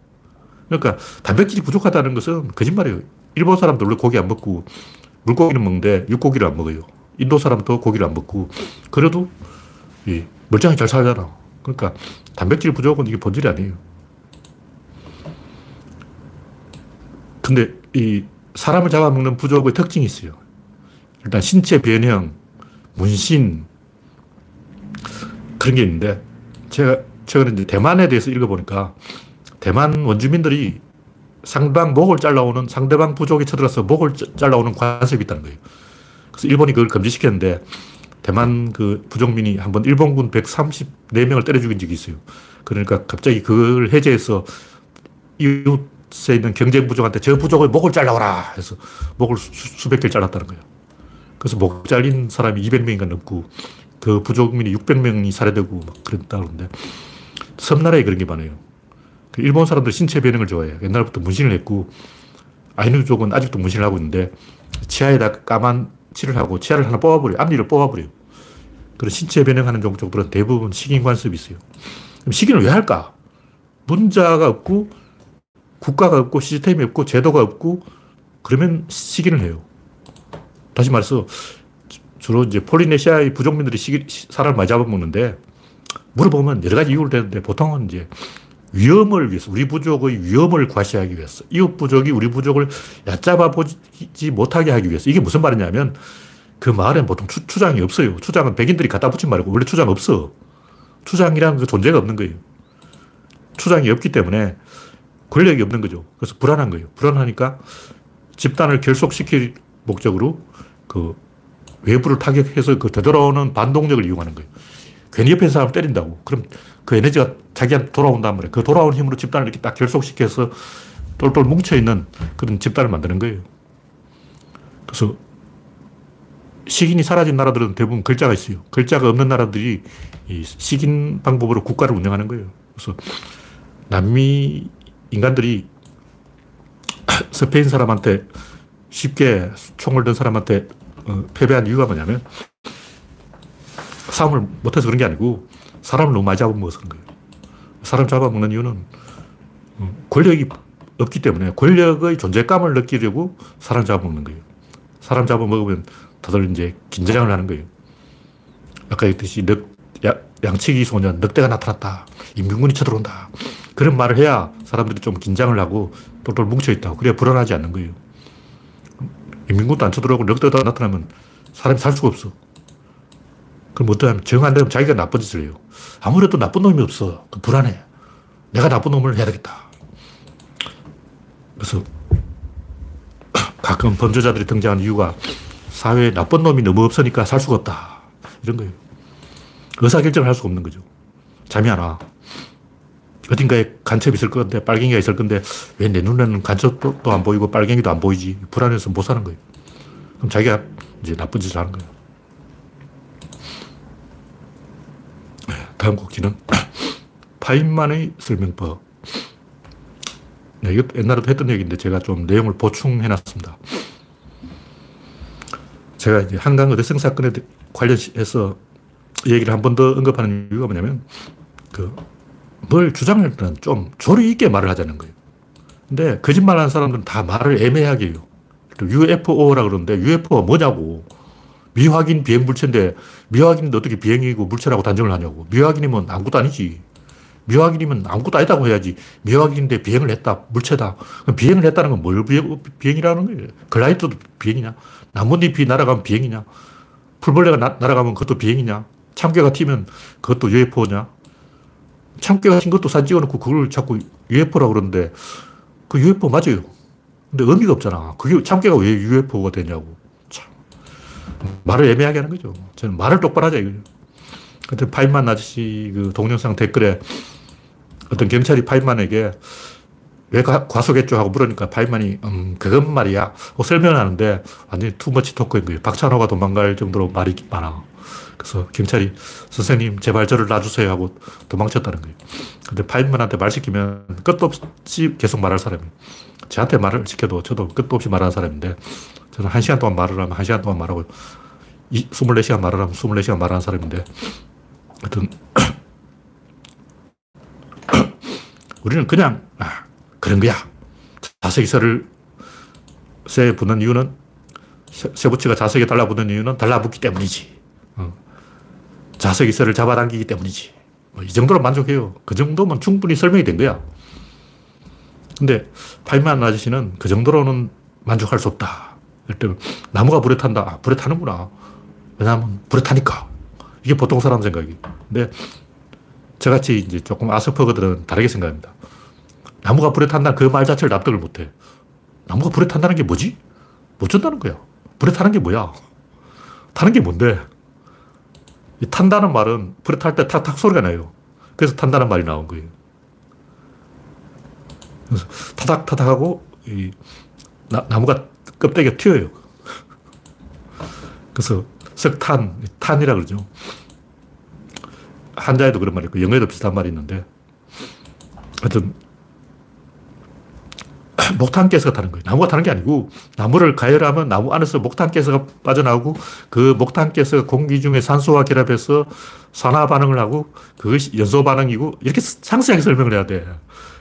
그러니까 단백질이 부족하다는 것은 거짓말이에요. 일본 사람들 원래 고기 안 먹고 물고기는 먹는데 육고기를 안 먹어요. 인도 사람도 고기를 안 먹고 그래도 이 멀쩡히 잘 살잖아. 그러니까 단백질 부족은 이게 본질이 아니에요. 근데 이 사람을 잡아먹는 부족의 특징이 있어요. 일단 신체 변형, 문신 그런 게 있는데 제가 최근에 이제 대만에 대해서 읽어보니까 대만 원주민들이 상대방 목을 잘라오는 상대방 부족이 쳐들어서 목을 잘라오는 관습이 있다는 거예요. 그래서 일본이 그걸 금지시켰는데 대만 그 부족민이 한번 일본군 134명을 때려 죽인 적이 있어요. 그러니까 갑자기 그걸 해제해서 이웃에 있는 경쟁 부족한테 저 부족의 목을 잘라오라 해서 목을 수, 백 개를 잘랐다는 거예요. 그래서 목 잘린 사람이 200명인가 넘고 그 부족민이 600명이 살해되고 막 그랬다 그러는데 섬나라에 그런 게 많아요. 그 일본 사람들 신체 변형을 좋아해요. 옛날부터 문신을 했고 아이누족은 아직도 문신을 하고 있는데 치아에다 까만 칠을 하고 치아를 하나 뽑아버려요. 앞니를 뽑아버려요. 그런 신체 변형하는 종족들은 대부분 식인 관습이 있어요. 그럼 식인을 왜 할까? 문자가 없고 국가가 없고 시스템이 없고 제도가 없고 그러면 식인을 해요. 다시 말해서 주로 이제 폴리네시아의 부족민들이 식인, 사람을 많이 잡아먹는데 물어보면 여러 가지 이유를 대는데 보통은 이제 위험을 위해서, 우리 부족의 위험을 과시하기 위해서, 이웃 부족이 우리 부족을 얕잡아 보지 못하게 하기 위해서. 이게 무슨 말이냐면 그 마을엔 보통 추, 추장이 없어요. 추장은 백인들이 갖다 붙인 말이고 원래 추장 없어. 추장이라는 그 존재가 없는 거예요. 추장이 없기 때문에 권력이 없는 거죠. 그래서 불안한 거예요. 불안하니까 집단을 결속시킬 목적으로 그 외부를 타격해서 그 되돌아오는 반동력을 이용하는 거예요. 괜히 옆에 사람 때린다고. 그럼 그 에너지가 자기한테 돌아온단 말이에요. 그 돌아온 힘으로 집단을 이렇게 딱 결속시켜서 똘똘 뭉쳐있는 그런 집단을 만드는 거예요. 그래서 식인이 사라진 나라들은 대부분 글자가 있어요. 글자가 없는 나라들이 이 식인 방법으로 국가를 운영하는 거예요. 그래서 남미 인간들이 스페인 사람한테 쉽게 총을 든 사람한테 어, 패배한 이유가 뭐냐면 싸움을 못해서 그런 게 아니고 사람을 너무 많이 잡아먹어서 그런 거예요. 사람 잡아먹는 이유는 어, 권력이 없기 때문에 권력의 존재감을 느끼려고 사람 잡아먹는 거예요. 사람 잡아먹으면 다들 이제 긴장을 하는 거예요. 아까 얘기했듯이 늑, 야, 양치기 소년, 늑대가 나타났다. 인민군이 쳐들어온다. 그런 말을 해야 사람들이 좀 긴장을 하고 똘똘 뭉쳐있다고. 그래야 불안하지 않는 거예요. 인민군도 안 쳐들어오고 늑대가 나타나면 사람이 살 수가 없어. 그럼 어떠하면 정 안 되면 자기가 나쁜 짓을 해요. 아무래도 나쁜 놈이 없어. 불안해. 내가 나쁜 놈을 해야 되겠다. 그래서 가끔 범죄자들이 등장하는 이유가 사회에 나쁜 놈이 너무 없으니까 살 수가 없다. 이런 거예요. 의사결정을 할 수가 없는 거죠. 잠이 안 와. 어딘가에 간첩이 있을 건데, 빨갱이가 있을 건데, 왜 내 눈에는 간첩도 안 보이고 빨갱이도 안 보이지? 불안해서 못 사는 거예요. 그럼 자기가 이제 나쁜 짓을 하는 거예요. 네, 다음 곡지는 파인만의 설명법. 네, 이것 옛날에도 했던 얘기인데 제가 좀 내용을 보충해 놨습니다. 제가 이제 한강 의대생 사건에 관련해서 얘기를 한 번 더 언급하는 이유가 뭐냐면, 그, 뭘 주장할 때는 좀 조리 있게 말을 하자는 거예요. 근데 거짓말 하는 사람들은 다 말을 애매하게 해요. UFO라 그러는데 UFO가 뭐냐고. 미확인 비행 물체인데 미확인인데 어떻게 비행이고 물체라고 단정을 하냐고. 미확인이면 아무것도 아니지. 미확인이면 아무것도 아니다고 해야지. 미확인인데 비행을 했다. 물체다. 비행을 했다는 건 뭘 비행, 비행이라는 거예요? 글라이더도 비행이냐? 나뭇잎이 날아가면 비행이냐? 풀벌레가 나, 날아가면 그것도 비행이냐? 참깨가 튀면 그것도 UFO냐? 참깨가 튄 것도 사진 찍어놓고 그걸 자꾸 UFO라고 그러는데 그 UFO 맞아요. 근데 의미가 없잖아. 그게 참깨가 왜 UFO가 되냐고. 참. 말을 애매하게 하는 거죠. 저는 말을 똑바로 하자 이거예요. 근데 파인만 아저씨 그 동영상 댓글에 어떤 경찰이 파인만에게 왜 과속했죠? 하고 물으니까 파인만이, 음, 그건 말이야. 어, 설명하는데 완전히 투머치 토크인 거예요. 박찬호가 도망갈 정도로 말이 많아. 그래서 경찰이 선생님, 제발 저를 놔주세요 하고 도망쳤다는 거예요. 근데 파인만한테 말 시키면 끝도 없이 계속 말할 사람이에요. 저한테 말을 시켜도 저도 끝도 없이 말하는 사람인데 저는 한 시간 동안 말을 하면 한 시간 동안 말하고 24시간 말을 하면 24시간 말하는 사람인데 하여튼 우리는 그냥 아, 그런 거야. 자석이설을 쇠에 붙는 이유는 쇠붙이가 자석에 달라붙는 이유는 달라붙기 때문이지. 어. 자석이설을 잡아당기기 때문이지. 뭐 이 정도로 만족해요. 그 정도면 충분히 설명이 된 거야. 근데 파이만 아저씨는 그 정도로는 만족할 수 없다. 일단 나무가 불에 탄다. 아, 불에 타는구나. 왜냐하면 불에 타니까. 이게 보통 사람 생각이. 근데 저같이 이제 조금 아스퍼거들은 다르게 생각합니다. 나무가 불에 탄다 그 말 자체를 납득을 못 해. 나무가 불에 탄다는 게 뭐지? 못 준다는 거야. 불에 타는 게 뭐야? 타는 게 뭔데? 탄다는 말은 불에 탈 때 탁탁 소리가 나요. 그래서 탄다는 말이 나온 거예요. 그래서 타닥타닥 하고 이 나, 무가 껍데기가 튀어요. 그래서 석탄, 탄이라 그러죠. 한자에도 그런 말이 있고 영어에도 비슷한 말이 있는데 하여튼 목탄 가스가 타는 거예요. 나무가 타는 게 아니고 나무를 가열하면 나무 안에서 목탄 가스가 빠져나오고 그 목탄 가스가 공기 중에 산소와 결합해서 산화 반응을 하고 그것이 연소 반응이고 이렇게 상세하게 설명을 해야 돼.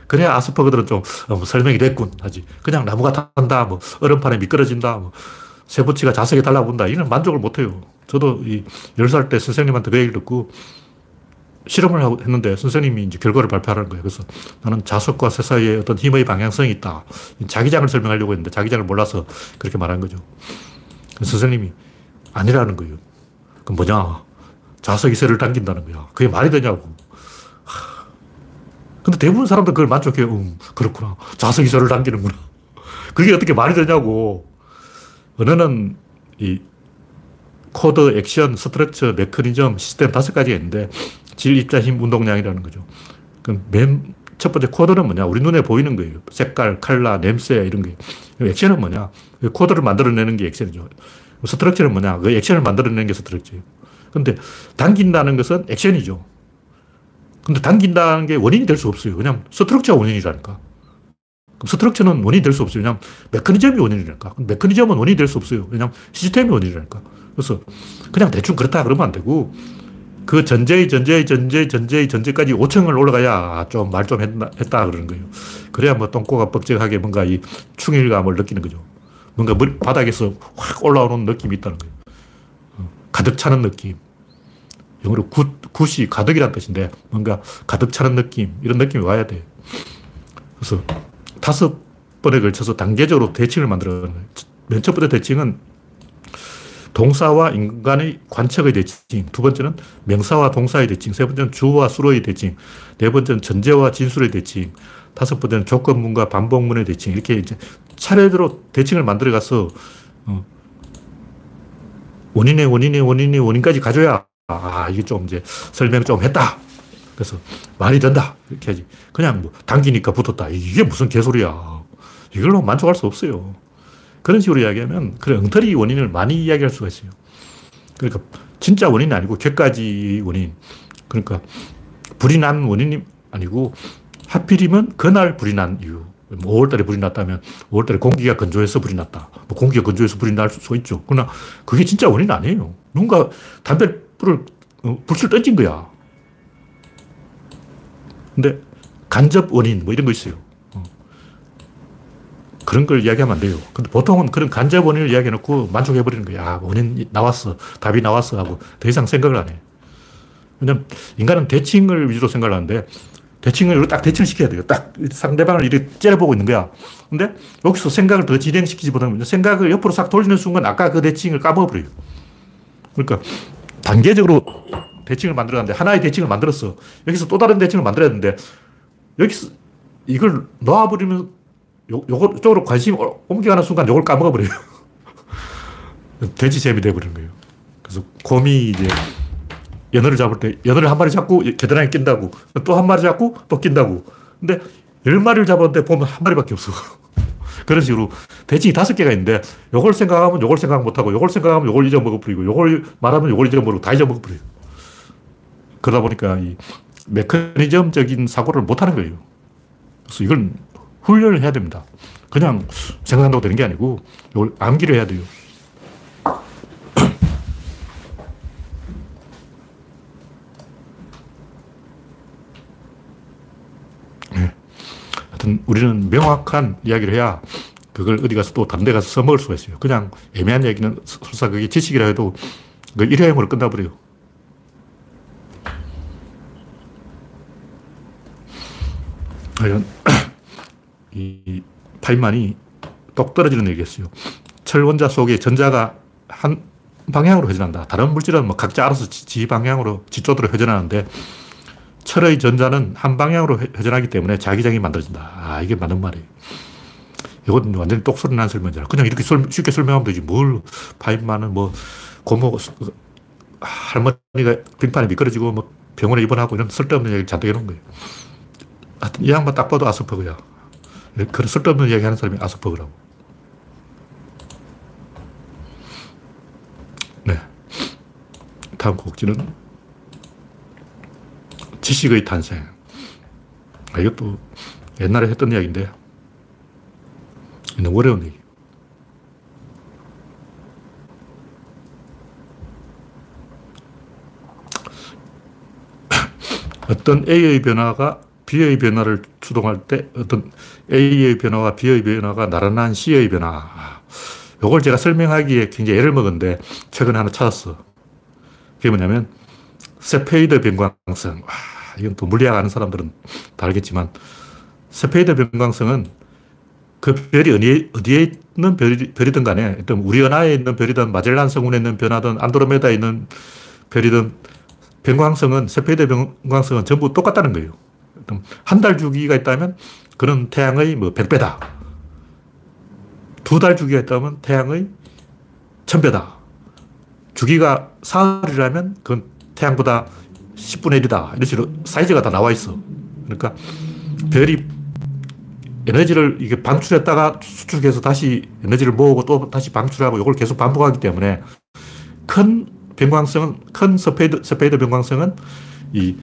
그래야 아스퍼그들은 좀 어, 뭐 설명이 됐군 하지. 그냥 나무가 탄다, 뭐 얼음판에 미끄러진다, 뭐 세부치가 자석에 달라붙는다. 이런 만족을 못 해요. 저도 이 10살 때 선생님한테 그 얘기를 듣고 실험을 하고 했는데 선생님이 이제 결과를 발표하는 거예요. 그래서 나는 자석과 쇠 사이에 어떤 힘의 방향성이 있다. 자기장을 설명하려고 했는데 자기장을 몰라서 그렇게 말한 거죠. 선생님이 아니라는 거예요. 그럼 뭐냐? 자석이 쇠를 당긴다는 거야. 그게 말이 되냐고. 근데 대부분 사람들 그걸 만족해요. 음, 그렇구나. 자석이 쇠를 당기는구나. 그게 어떻게 말이 되냐고. 언어는 이 코드, 액션, structure, 메커니즘, 시스템 다섯 가지가 있는데 질, 입자, 힘, 운동량이라는 거죠. 그럼 맨 첫 번째 코드는 뭐냐? 우리 눈에 보이는 거예요. 색깔, 칼라, 냄새 이런 게. 액션은 뭐냐? 코드를 만들어내는 게 액션이죠. structure는 뭐냐? 그 액션을 만들어내는 게 structure예요. 근데 당긴다는 것은 액션이죠. 근데 당긴다는 게 원인이 될 수 없어요. 그냥 structure가 원인이라니까. structure는 원인이 될 수 없어요. 그냥 메커니즘이 원인이라니까. 메커니즘은 원인이 될 수 없어요. 그냥 시스템이 원인이라니까. 그래서 그냥 대충 그렇다 그러면 안 되고 그 전제의 전제의 전제의 전제의 전제까지 5층을 올라가야 좀 말좀 했다, 그러는 거예요. 그래야 뭐 똥꼬가 뻑적하게 뭔가 이 충일감을 느끼는 거죠. 뭔가 물, 바닥에서 확 올라오는 느낌이 있다는 거예요. 어, 가득 차는 느낌. 영어로 good, good이 가득이란 뜻인데 뭔가 가득 차는 느낌, 이런 느낌이 와야 돼 그래서 다섯 번에 걸쳐서 단계적으로 대칭을 만들어. 맨첫 번째 대칭은 동사와 인간의 관측의 대칭. 두 번째는 명사와 동사의 대칭. 세 번째는 주어와 술어의 대칭. 네 번째는 전제와 진술의 대칭. 다섯 번째는 조건문과 반복문의 대칭. 이렇게 이제 차례대로 대칭을 만들어가서, 어, 원인의 원인의 원인의 원인까지 가져야, 아, 이게 좀 이제 설명 좀 했다. 그래서 말이 된다. 이렇게 하지. 그냥 뭐 당기니까 붙었다. 이게 무슨 개소리야. 이걸로 만족할 수 없어요. 그런 식으로 이야기하면 그런 엉터리 원인을 많이 이야기할 수가 있어요. 그러니까 진짜 원인이 아니고 객가지 원인. 그러니까 불이 난 원인이 아니고 하필이면 그날 불이 난 이유. 5월달에 뭐 불이 났다면 5월달에 공기가 건조해서 불이 났다. 뭐 공기가 건조해서 불이 날 수 있죠. 그러나 그게 진짜 원인 아니에요. 누군가 담배불을 어, 불을 던진 거야. 근데 간접 원인 뭐 이런 거 있어요. 그런 걸 이야기하면 안 돼요. 근데 보통은 그런 간접 원인을 이야기해놓고 만족해버리는 거야. 아, 원인 나왔어. 답이 나왔어. 하고 더 이상 생각을 안 해. 왜냐면 인간은 대칭을 위주로 생각을 하는데 대칭을 딱 대칭을 시켜야 돼요. 딱 상대방을 이렇게 째려보고 있는 거야. 근데 여기서 생각을 더 진행시키지보다는 생각을 옆으로 싹 돌리는 순간 아까 그 대칭을 까먹어버려요. 그러니까 단계적으로 대칭을 만들어가는데 하나의 대칭을 만들었어. 여기서 또 다른 대칭을 만들어야 되는데 여기서 이걸 놓아버리면 요, 요거 쪽으로 관심이 옮겨가는 순간 요걸 까먹어버려요. 돼지잼이 돼버리는 거예요. 그래서 곰이 이제 연어를 잡을 때 연어를 한 마리 잡고 겨드랑이 낀다고 또 한 마리 잡고 또 낀다고 근데 열 마리를 잡았는데 보면 한 마리밖에 없어. 그런 식으로 대칭이 다섯 개가 있는데 요걸 생각하면 요걸 생각 못하고 요걸 생각하면 요걸 잊어먹어버리고 요걸 말하면 요걸 잊어먹고 다 잊어먹어버려요. 그러다 보니까 이 메커니즘적인 사고를 못하는 거예요. 그래서 이건 훈련을 해야 됩니다. 그냥 생각한다고 되는 게 아니고 이걸 암기를 해야 돼요. 네. 우리는 명확한 이야기를 해야 그걸 어디 가서 또 다른 데 가서 써먹을 수가 있어요. 그냥 애매한 얘기는 설사 그게 지식이라 해도 그 일회용으로 끝나버려요. 과연 이 파인만이 똑 떨어지는 얘기였어요. 철원자 속에 전자가 한 방향으로 회전한다. 다른 물질은 뭐 각자 알아서 지, 방향으로, 지쪽으로 회전하는데 철의 전자는 한 방향으로 회전하기 때문에 자기장이 만들어진다. 아, 이게 맞는 말이에요. 이건 완전히 똑소리 난 설명이잖아. 그냥 이렇게 쉽게 설명하면 되지. 뭘, 파인만은 뭐, 고모, 할머니가 빙판에 미끄러지고 뭐 병원에 입원하고 이런 쓸데없는 얘기를 잔뜩 해놓은 거예요. 하여튼 이 양반 딱 봐도 아스퍼그야. 그런 쓸데없는 얘기 하는 사람이 아스퍼그라고. 네. 다음 곡지는 지식의 탄생. 아, 이것도 옛날에 했던 이야기인데, 너무 어려운 얘기. 어떤 A의 변화가 B의 변화를 추동할 때 어떤 A의 변화와 B의 변화가 나란한 C의 변화. 이걸 제가 설명하기에 굉장히 애를 먹었는데 최근에 하나 찾았어. 그게 뭐냐면 세페이드 변광성. 와, 이건 또 물리학 아는 사람들은 다 알겠지만 세페이드 변광성은 그 별이 어디에, 어디에 있는 별이, 별이든 간에 어떤 우리 은하에 있는 별이든 마젤란 성운에 있는 변화든 안드로메다에 있는 별이든 변광성은 세페이드 변광성은 전부 똑같다는 거예요. 한 달 주기가 있다면 그는 태양의 뭐 100배다. 두 달 주기가 있다면 태양의 1000배다. 주기가 사흘이라면 그건 태양보다 10분의 1이다. 이런 식으로 사이즈가 다 나와 있어. 그러니까 별이 에너지를 이게 방출했다가 수축해서 다시 에너지를 모으고 또 다시 방출하고 이걸 계속 반복하기 때문에 큰 변광성은, 큰 세페이드, 세페이드 변광성은 이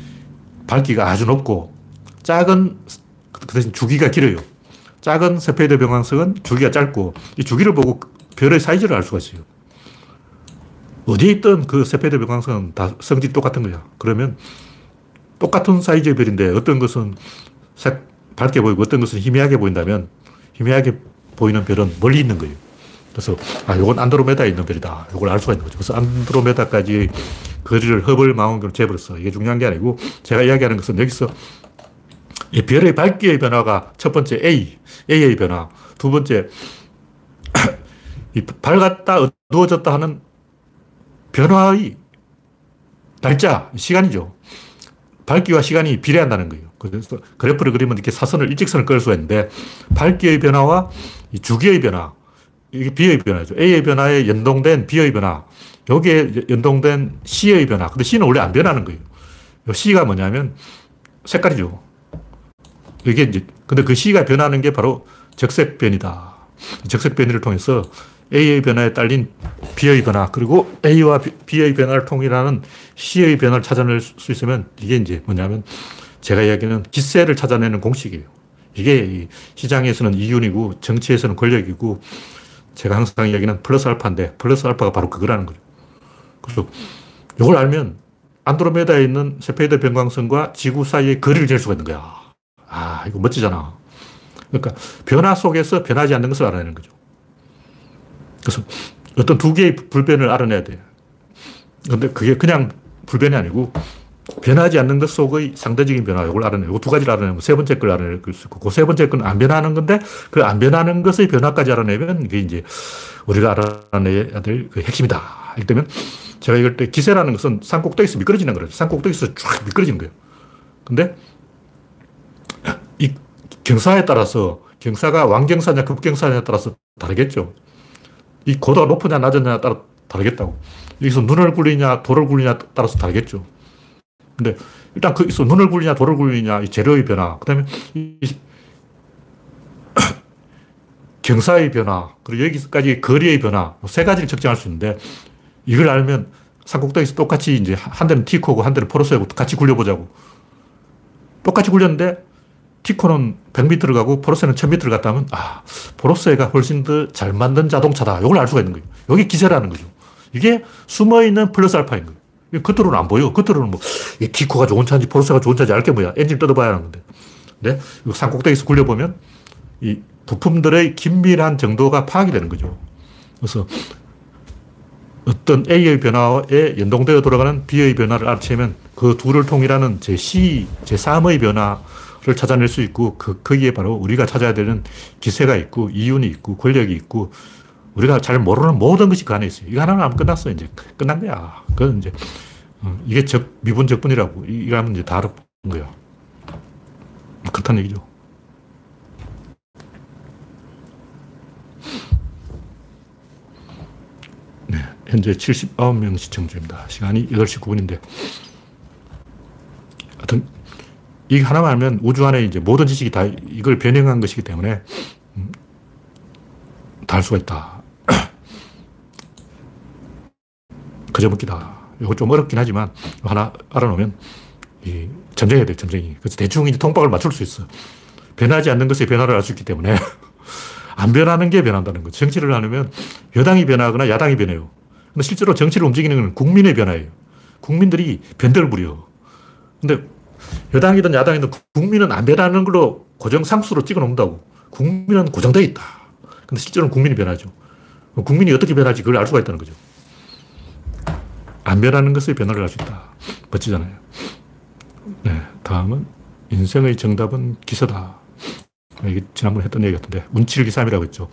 밝기가 아주 높고 작은, 그 대신 주기가 길어요. 작은 세페이드 변광성은 주기가 짧고 이 주기를 보고 별의 사이즈를 알 수가 있어요. 어디에 있던 그 세페이드 변광성은 다 성질이 똑같은 거야. 그러면 똑같은 사이즈의 별인데 어떤 것은 색 밝게 보이고 어떤 것은 희미하게 보인다면 희미하게 보이는 별은 멀리 있는 거예요. 그래서 아, 이건 안드로메다에 있는 별이다. 이걸 알 수가 있는 거죠. 그래서 안드로메다까지 거리를 허블 망원경으로 재버렸어. 이게 중요한 게 아니고 제가 이야기하는 것은 여기서 이 별의 밝기의 변화가 첫 번째 A, A의 변화. 두 번째 이 밝았다 어두워졌다 하는 변화의 날짜, 시간이죠. 밝기와 시간이 비례한다는 거예요. 그래서 그래프를 그리면 이렇게 사선을 일직선을 그을 수가 있는데 밝기의 변화와 주기의 변화 이게 B의 변화죠. A의 변화에 연동된 B의 변화 여기에 연동된 C의 변화 근데 C는 원래 안 변하는 거예요. C가 뭐냐면 색깔이죠. 이게 이제 근데 그 C가 변하는 게 바로 적색변이다. 적색변이를 통해서 A의 변화에 딸린 B의 변화, 그리고 A와 B의 변화를 통일하는 C의 변화를 찾아낼 수 있으면 이게 이제 뭐냐면 제가 이야기하는 기세를 찾아내는 공식이에요. 이게 시장에서는 이윤이고 정치에서는 권력이고 제가 항상 이야기는 플러스 알파인데 플러스 알파가 바로 그거라는 거죠. 그래서 이걸 알면 안드로메다에 있는 세페이드 변광성과 지구 사이의 거리를 잴 수가 있는 거야. 아, 이거 멋지잖아. 그러니까 변화 속에서 변하지 않는 것을 알아내는 거죠. 그래서 어떤 두 개의 불변을 알아내야 돼요. 근데 그게 그냥 불변이 아니고 변하지 않는 것 속의 상대적인 변화, 이걸 알아내고 두 가지를 알아내면 세 번째 걸 알아낼 수 있고, 그 세 번째 건 안 변하는 건데, 그 안 변하는 것의 변화까지 알아내면 이게 이제 우리가 알아내야 될 그 핵심이다. 때문에 제가 이럴 때 기세라는 것은 산 꼭대기에서 미끄러지는 거예요. 산 꼭대기에서 쫙 미끄러지는 거예요. 근데 이 경사에 따라서 경사가 왕경사냐 급경사냐에 따라서 다르겠죠. 이 고도가 높으냐 낮으냐 따라 다르겠다고. 여기서 눈을 굴리냐 돌을 굴리냐 따라서 다르겠죠. 근데 일단 거기서 눈을 굴리냐 돌을 굴리냐 이 재료의 변화, 그 다음에 경사의 변화, 그리고 여기까지 거리의 변화, 뭐세 가지를 측정할 수 있는데 이걸 알면 산꼭대기에서 똑같이 이제 한 대는 티코고 한 대는 포로스하고 같이 굴려보자고. 똑같이 굴렸는데 티코는 100m를 가고 포르쉐는 1000m를 갔다 하면 아, 포르쉐가 훨씬 더 잘 만든 자동차다. 이걸 알 수가 있는 거예요. 이게 기세라는 거죠. 이게 숨어있는 플러스 알파인 거예요. 겉으로는 안 보여. 겉으로는 뭐, 이 티코가 좋은 차인지 포르쉐가 좋은 차인지 알게 뭐야. 엔진 뜯어봐야 하는 건데. 네? 산꼭대기에서 굴려보면 이 부품들의 긴밀한 정도가 파악이 되는 거죠. 그래서 어떤 A의 변화에 연동되어 돌아가는 B의 변화를 알아채면 그 둘을 통일하는 제2, 제3의 변화 를 찾아낼 수 있고 그, 거기에 바로 우리가 찾아야 되는 기세가 있고 이윤이 있고 권력이 있고 우리가 잘 모르는 모든 것이 그 안에 있어요. 이거 하나는 하면 끝났어. 이제 끝난 거야. 그건 이제, 어, 이게 적, 미분 적분이라고. 이거 하면 이제 다른 거야. 그렇다는 얘기죠. 네. 현재 79명 시청 중입니다. 시간이 8시 9분인데. 하여튼, 이 하나만 알면 우주 안에 이제 모든 지식이 다 이걸 변형한 것이기 때문에, 음, 다할 수가 있다. 그저 먹기다. 이거 좀 어렵긴 하지만 하나 알아놓으면 이 점쟁해야 돼, 점쟁이. 그래서 대충 이제 통박을 맞출 수 있어. 변하지 않는 것에 변화를 알 수 있기 때문에 안 변하는 게 변한다는 거죠. 정치를 하려면 여당이 변하거나 야당이 변해요. 근데 실제로 정치를 움직이는 건 국민의 변화예요. 국민들이 변덕을 부려. 근데 여당이든 야당이든 국민은 안 변하는 걸로 고정 상수로 찍어 놓는다고. 국민은 고정되어 있다. 근데 실제로는 국민이 변하죠. 국민이 어떻게 변하지 그걸 알 수가 있다는 거죠. 안 변하는 것의 변화를 알 수 있다. 멋지잖아요. 네, 다음은 인생의 정답은 기서다. 이게 지난번에 했던 얘기 같은데, 운칠기삼이라고 했죠.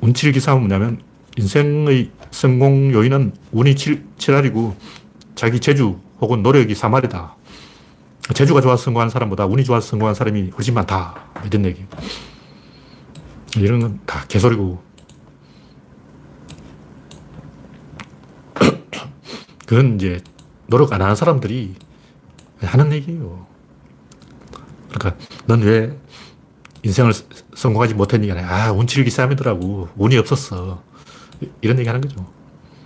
운칠기삼은 뭐냐면, 인생의 성공 요인은 운이 7, 7알이고, 자기 재주 혹은 노력이 3알이다. 재주가 좋아서 성공한 사람보다 운이 좋아서 성공한 사람이 훨씬 많다. 이런 얘기. 이런 건 다 개소리고. 그건 이제 노력 안 하는 사람들이 하는 얘기예요. 그러니까 넌 왜 인생을 성공하지 못했니? 아, 운칠기 싸움이더라고. 운이 없었어. 이런 얘기 하는 거죠.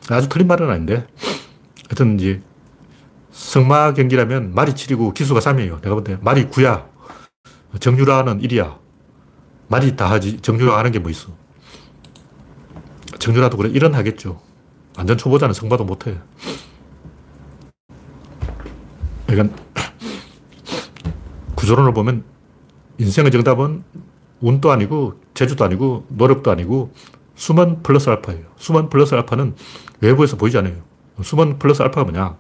아주 틀린 말은 아닌데. 하여튼 이제 성마 경기라면 말이 7이고 기수가 3이에요. 내가 볼 때 말이 9야. 정유라는 1이야. 말이 다 하지. 정유라 하는 게 뭐 있어. 정유라도 그래. 1은 하겠죠. 완전 초보자는 성마도 못해. 그러니까 구조론을 보면 인생의 정답은 운도 아니고 재주도 아니고 노력도 아니고 수만 플러스 알파예요. 수만 플러스 알파는 외부에서 보이지 않아요. 수만 플러스 알파가 뭐냐?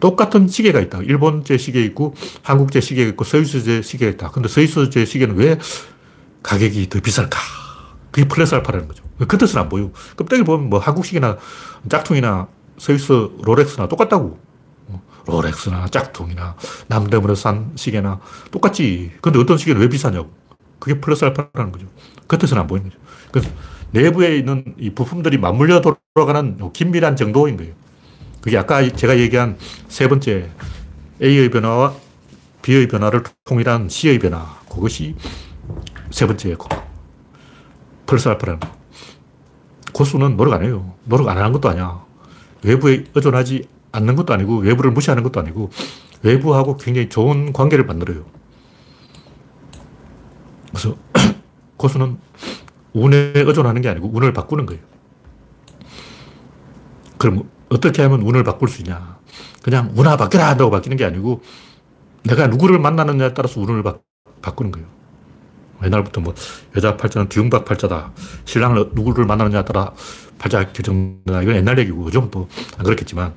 똑같은 시계가 있다. 일본제 시계 있고 한국제 시계가 있고 스위스제 시계가 있다. 근데 스위스제 시계는 왜 가격이 더 비쌀까? 그게 플러스 알파라는 거죠. 그 뜻은 안 보여. 껍데기 보면 뭐 한국식이나 짝퉁이나 스위스 롤렉스나 똑같다고. 롤렉스나 짝퉁이나 남대문에서 산 시계나 똑같지. 근데 어떤 시계는 왜 비싸냐고. 그게 플러스 알파라는 거죠. 그 뜻은 안 보이는 거죠. 그래서 내부에 있는 이 부품들이 맞물려 돌아가는 긴밀한 정도인 거예요. 그게 아까 제가 얘기한 세 번째 A의 변화와 B의 변화를 통일한 C의 변화. 그것이 세 번째 플러스 알파라는 거. 고수는 노력 안 해요. 노력 안 하는 것도 아니야. 외부에 의존하지 않는 것도 아니고 외부를 무시하는 것도 아니고 외부하고 굉장히 좋은 관계를 만들어요. 그래서 고수는 운에 의존하는 게 아니고 운을 바꾸는 거예요. 그럼 어떻게 하면 운을 바꿀 수 있냐? 그냥 운아 바뀌라 한다고 바뀌는 게 아니고 내가 누구를 만나느냐에 따라서 운을 바, 바꾸는 거예요. 옛날부터 뭐 여자 팔자는 뒤웅박 팔자다. 신랑을 누구를 만나느냐에 따라 팔자 결정된다. 이건 옛날 얘기고 요즘 또 안 그렇겠지만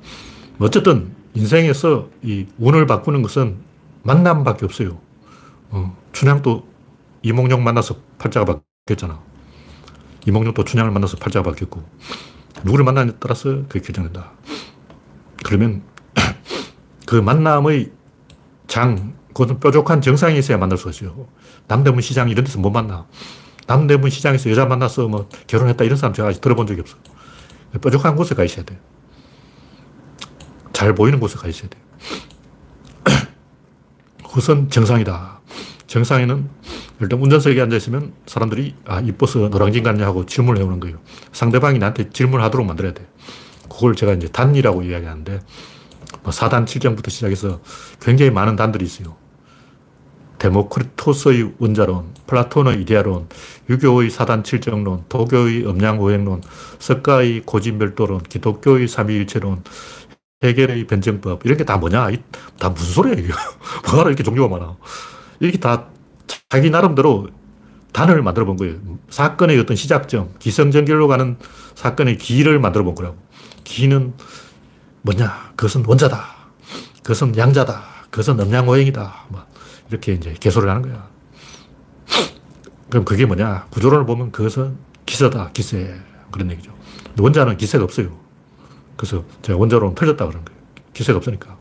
어쨌든 인생에서 이 운을 바꾸는 것은 만남밖에 없어요. 어, 춘향도 이몽룡 만나서 팔자가 바뀌었잖아. 이몽룡도 춘향을 만나서 팔자가 바뀌었고 누구를 만나냐에 따라서 그게 결정된다. 그러면 그 만남의 장, 그것은 뾰족한 정상이 있어야 만날 수 있어요. 남대문 시장 이런 데서 못 만나. 남대문 시장에서 여자 만나서 뭐 결혼했다 이런 사람 제가 아직 들어본 적이 없어요. 뾰족한 곳에 가 있어야 돼요. 잘 보이는 곳에 가 있어야 돼요. 그것은 정상이다. 정상에는 일단 운전석에 앉아있으면 사람들이 아, 이뻐서 노랑진 같냐 하고 질문을 해오는 거예요. 상대방이 나한테 질문하도록 만들어야 돼. 그걸 제가 이제 단이라고 이야기하는데 뭐 4단 7정부터 시작해서 굉장히 많은 단들이 있어요. 데모크리토스의 원자론, 플라톤의 이데아론, 유교의 사단 칠정론, 도교의 음양오행론, 석가의 고집멸도론, 기독교의 삼위일체론, 헤겔의 변증법, 이런 게 다 뭐냐? 다 무슨 소리야, 이게. 뭐하러 이렇게 종류가 많아. 이렇게 다 자기 나름대로 단을 만들어 본 거예요. 사건의 어떤 시작점, 기성전결로 가는 사건의 기를 만들어 본 거라고. 기는 뭐냐? 그것은 원자다. 그것은 양자다. 그것은 음양오행이다. 뭐 이렇게 이제 개소를 하는 거야. 그럼 그게 뭐냐? 구조론을 보면 그것은 기세다. 기세. 그런 얘기죠. 원자는 기세가 없어요. 그래서 제가 원자로는 틀렸다 그런 거예요. 기세가 없으니까.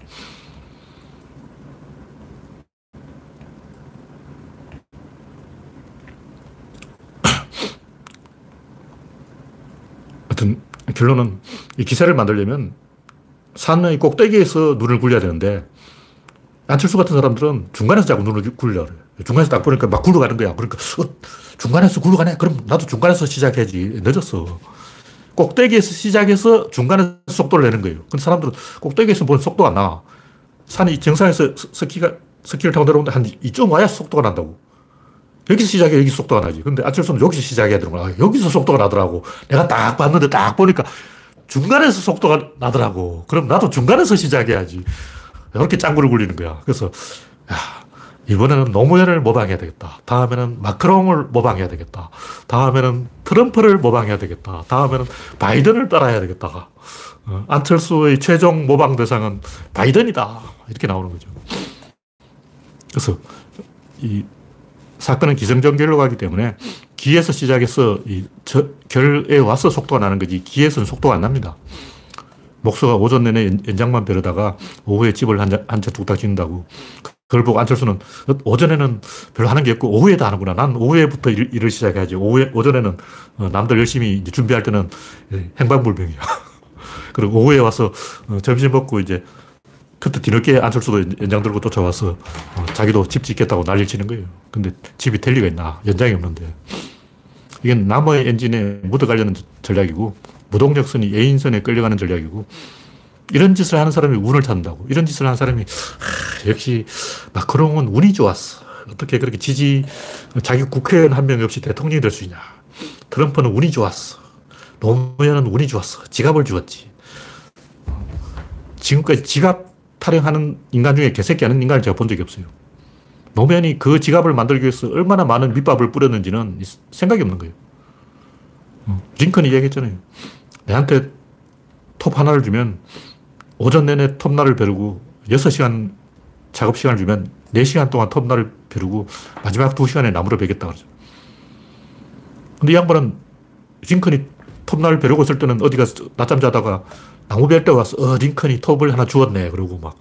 하여튼 결론은 이 기세를 만들려면 산의 꼭대기에서 눈을 굴려야 되는데 안철수 같은 사람들은 중간에서 자꾸 눈을 굴려. 중간에서 딱 보니까 막 굴러가는 거야. 그러니까 어, 중간에서 굴러가네? 그럼 나도 중간에서 시작해야지. 늦었어. 꼭대기에서 시작해서 중간에 속도를 내는 거예요. 근데 사람들은 꼭대기에서 보는 속도가 안 나. 산이 정상에서 스키가, 스키를 타고 내려오는데 한 이쯤 와야 속도가 난다고. 여기서 시작해, 여기서 속도가 나지. 근데 안철수는 여기서 시작해야 되는 거야. 여기서 속도가 나더라고. 내가 딱 봤는데 딱 보니까 중간에서 속도가 나더라고. 그럼 나도 중간에서 시작해야지. 이렇게 짱구를 굴리는 거야. 그래서, 야, 이번에는 노무현을 모방해야 되겠다. 다음에는 마크롱을 모방해야 되겠다. 다음에는 트럼프를 모방해야 되겠다. 다음에는 바이든을 따라야 되겠다. 어, 안철수의 최종 모방 대상은 바이든이다. 이렇게 나오는 거죠. 그래서 이 사건은 기승전결로 가기 때문에 기에서 시작해서 이 저, 결에 와서 속도가 나는 거지 기에서는 속도가 안 납니다. 목수가 오전 내내 연장만 베르다가 오후에 집을 한, 한채 뚝딱 짓는다고. 그걸 보고 안철수는 오전에는 별로 하는 게 없고 오후에 다 하는구나. 난 오후에부터 일, 일을 시작해야지. 오후에, 오전에는 어, 남들 열심히 준비할 때는 행방불명이야. 그리고 오후에 와서 어, 점심 먹고 이제 그때 뒤늦게 안철수도 연장 들고 쫓아와서 어, 자기도 집 짓겠다고 난리를 치는 거예요. 근데 집이 될 리가 있나? 연장이 없는데. 이건 나무의 엔진에 묻어가려는 전략이고 무동력선이 예인선에 끌려가는 전략이고 이런 짓을 하는 사람이 운을 찾는다고. 이런 짓을 하는 사람이 하, 역시 마크롱은 운이 좋았어. 어떻게 그렇게 지지 자기 국회의원 한 명 없이 대통령이 될 수 있냐. 트럼프는 운이 좋았어. 노무현은 운이 좋았어. 지갑을 주었지. 지금까지 지갑 타령하는 인간 중에 개새끼 하는 인간을 제가 본 적이 없어요. 노무현이 그 지갑을 만들기 위해서 얼마나 많은 밑밥을 뿌렸는지는 생각이 없는 거예요. 어, 링컨이 얘기했잖아요. 내한테 톱 하나를 주면 오전 내내 톱날을 벼르고 6시간 작업 시간을 주면 4시간 동안 톱날을 벼르고 마지막 2시간에 나무를 베겠다 그러죠. 근데 이 양반은 링컨이 톱날을 벼르고 있을 때는 어디 가서 낮잠 자다가 나무 벨때 와서, 어, 링컨이 톱을 하나 주었네. 그러고 막,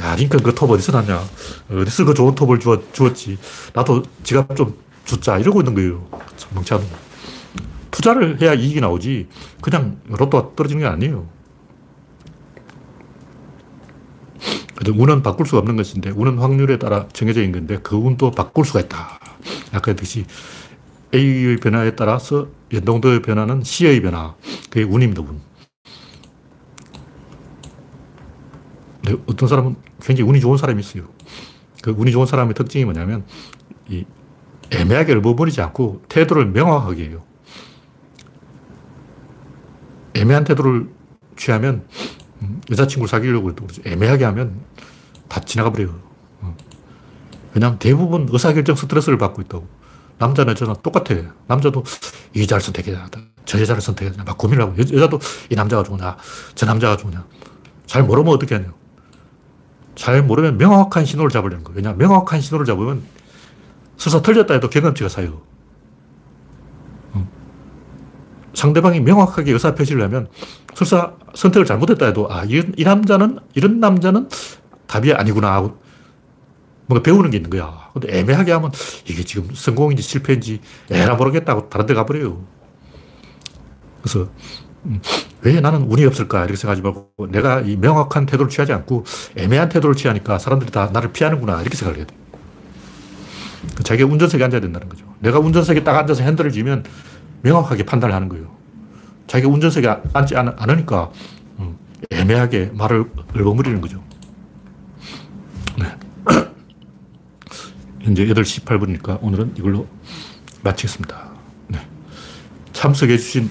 야, 링컨 그 톱 어디서 났냐. 어디서 그 좋은 톱을 주었, 주었지. 나도 지갑 좀 주자. 이러고 있는 거예요. 참 멍청한 투자를 해야 이익이 나오지. 그냥 로또가 떨어지는 게 아니에요. 그래도 운은 바꿀 수가 없는 것인데, 운은 확률에 따라 정해져 있는 건데, 그 운도 바꿀 수가 있다. 아까 했듯이 A의 변화에 따라서 연동도의 변화는 C의 변화. 그게 운입니다, 운. 어떤 사람은 굉장히 운이 좋은 사람이 있어요. 그 운이 좋은 사람의 특징이 뭐냐면, 이 애매하게 얼버무리지 않고 태도를 명확하게 해요. 애매한 태도를 취하면 음, 여자친구를 사귀려고 해도 애매하게 하면 다 지나가 버려요. 어. 왜냐하면 대부분 의사결정 스트레스를 받고 있다고. 남자는 저는 똑같아. 남자도 이 여자를 선택해야 한다. 저 여자를 선택해야 된다. 막 고민을 하고. 여, 자도이 남자가 좋으냐, 저 남자가 좋으냐. 잘 모르면 어떻게 하냐. 잘 모르면 명확한 신호를 잡으려는 거예요. 왜냐 명확한 신호를 잡으면 설사 틀렸다 해도 경험치가 쌓여. 상대방이 명확하게 의사 표시를 하면 설사 선택을 잘못했다 해도 아, 이, 이 남자는, 이런 남자는 답이 아니구나 하고 뭔가 배우는 게 있는 거야. 근데 애매하게 하면 이게 지금 성공인지 실패인지 에라 모르겠다고 다른 데 가버려요. 그래서 음, 왜 나는 운이 없을까? 이렇게 생각하지 말고 내가 이 명확한 태도를 취하지 않고 애매한 태도를 취하니까 사람들이 다 나를 피하는구나. 이렇게 생각을 해야 돼. 자기가 운전석에 앉아야 된다는 거죠. 내가 운전석에 딱 앉아서 핸들을 쥐면 명확하게 판단을 하는 거예요. 자기가 운전석에 앉지 않, 으니까 음, 애매하게 말을 얼버무리는 거죠. 네. 현재 8시 18분이니까 오늘은 이걸로 마치겠습니다. 네. 참석해주신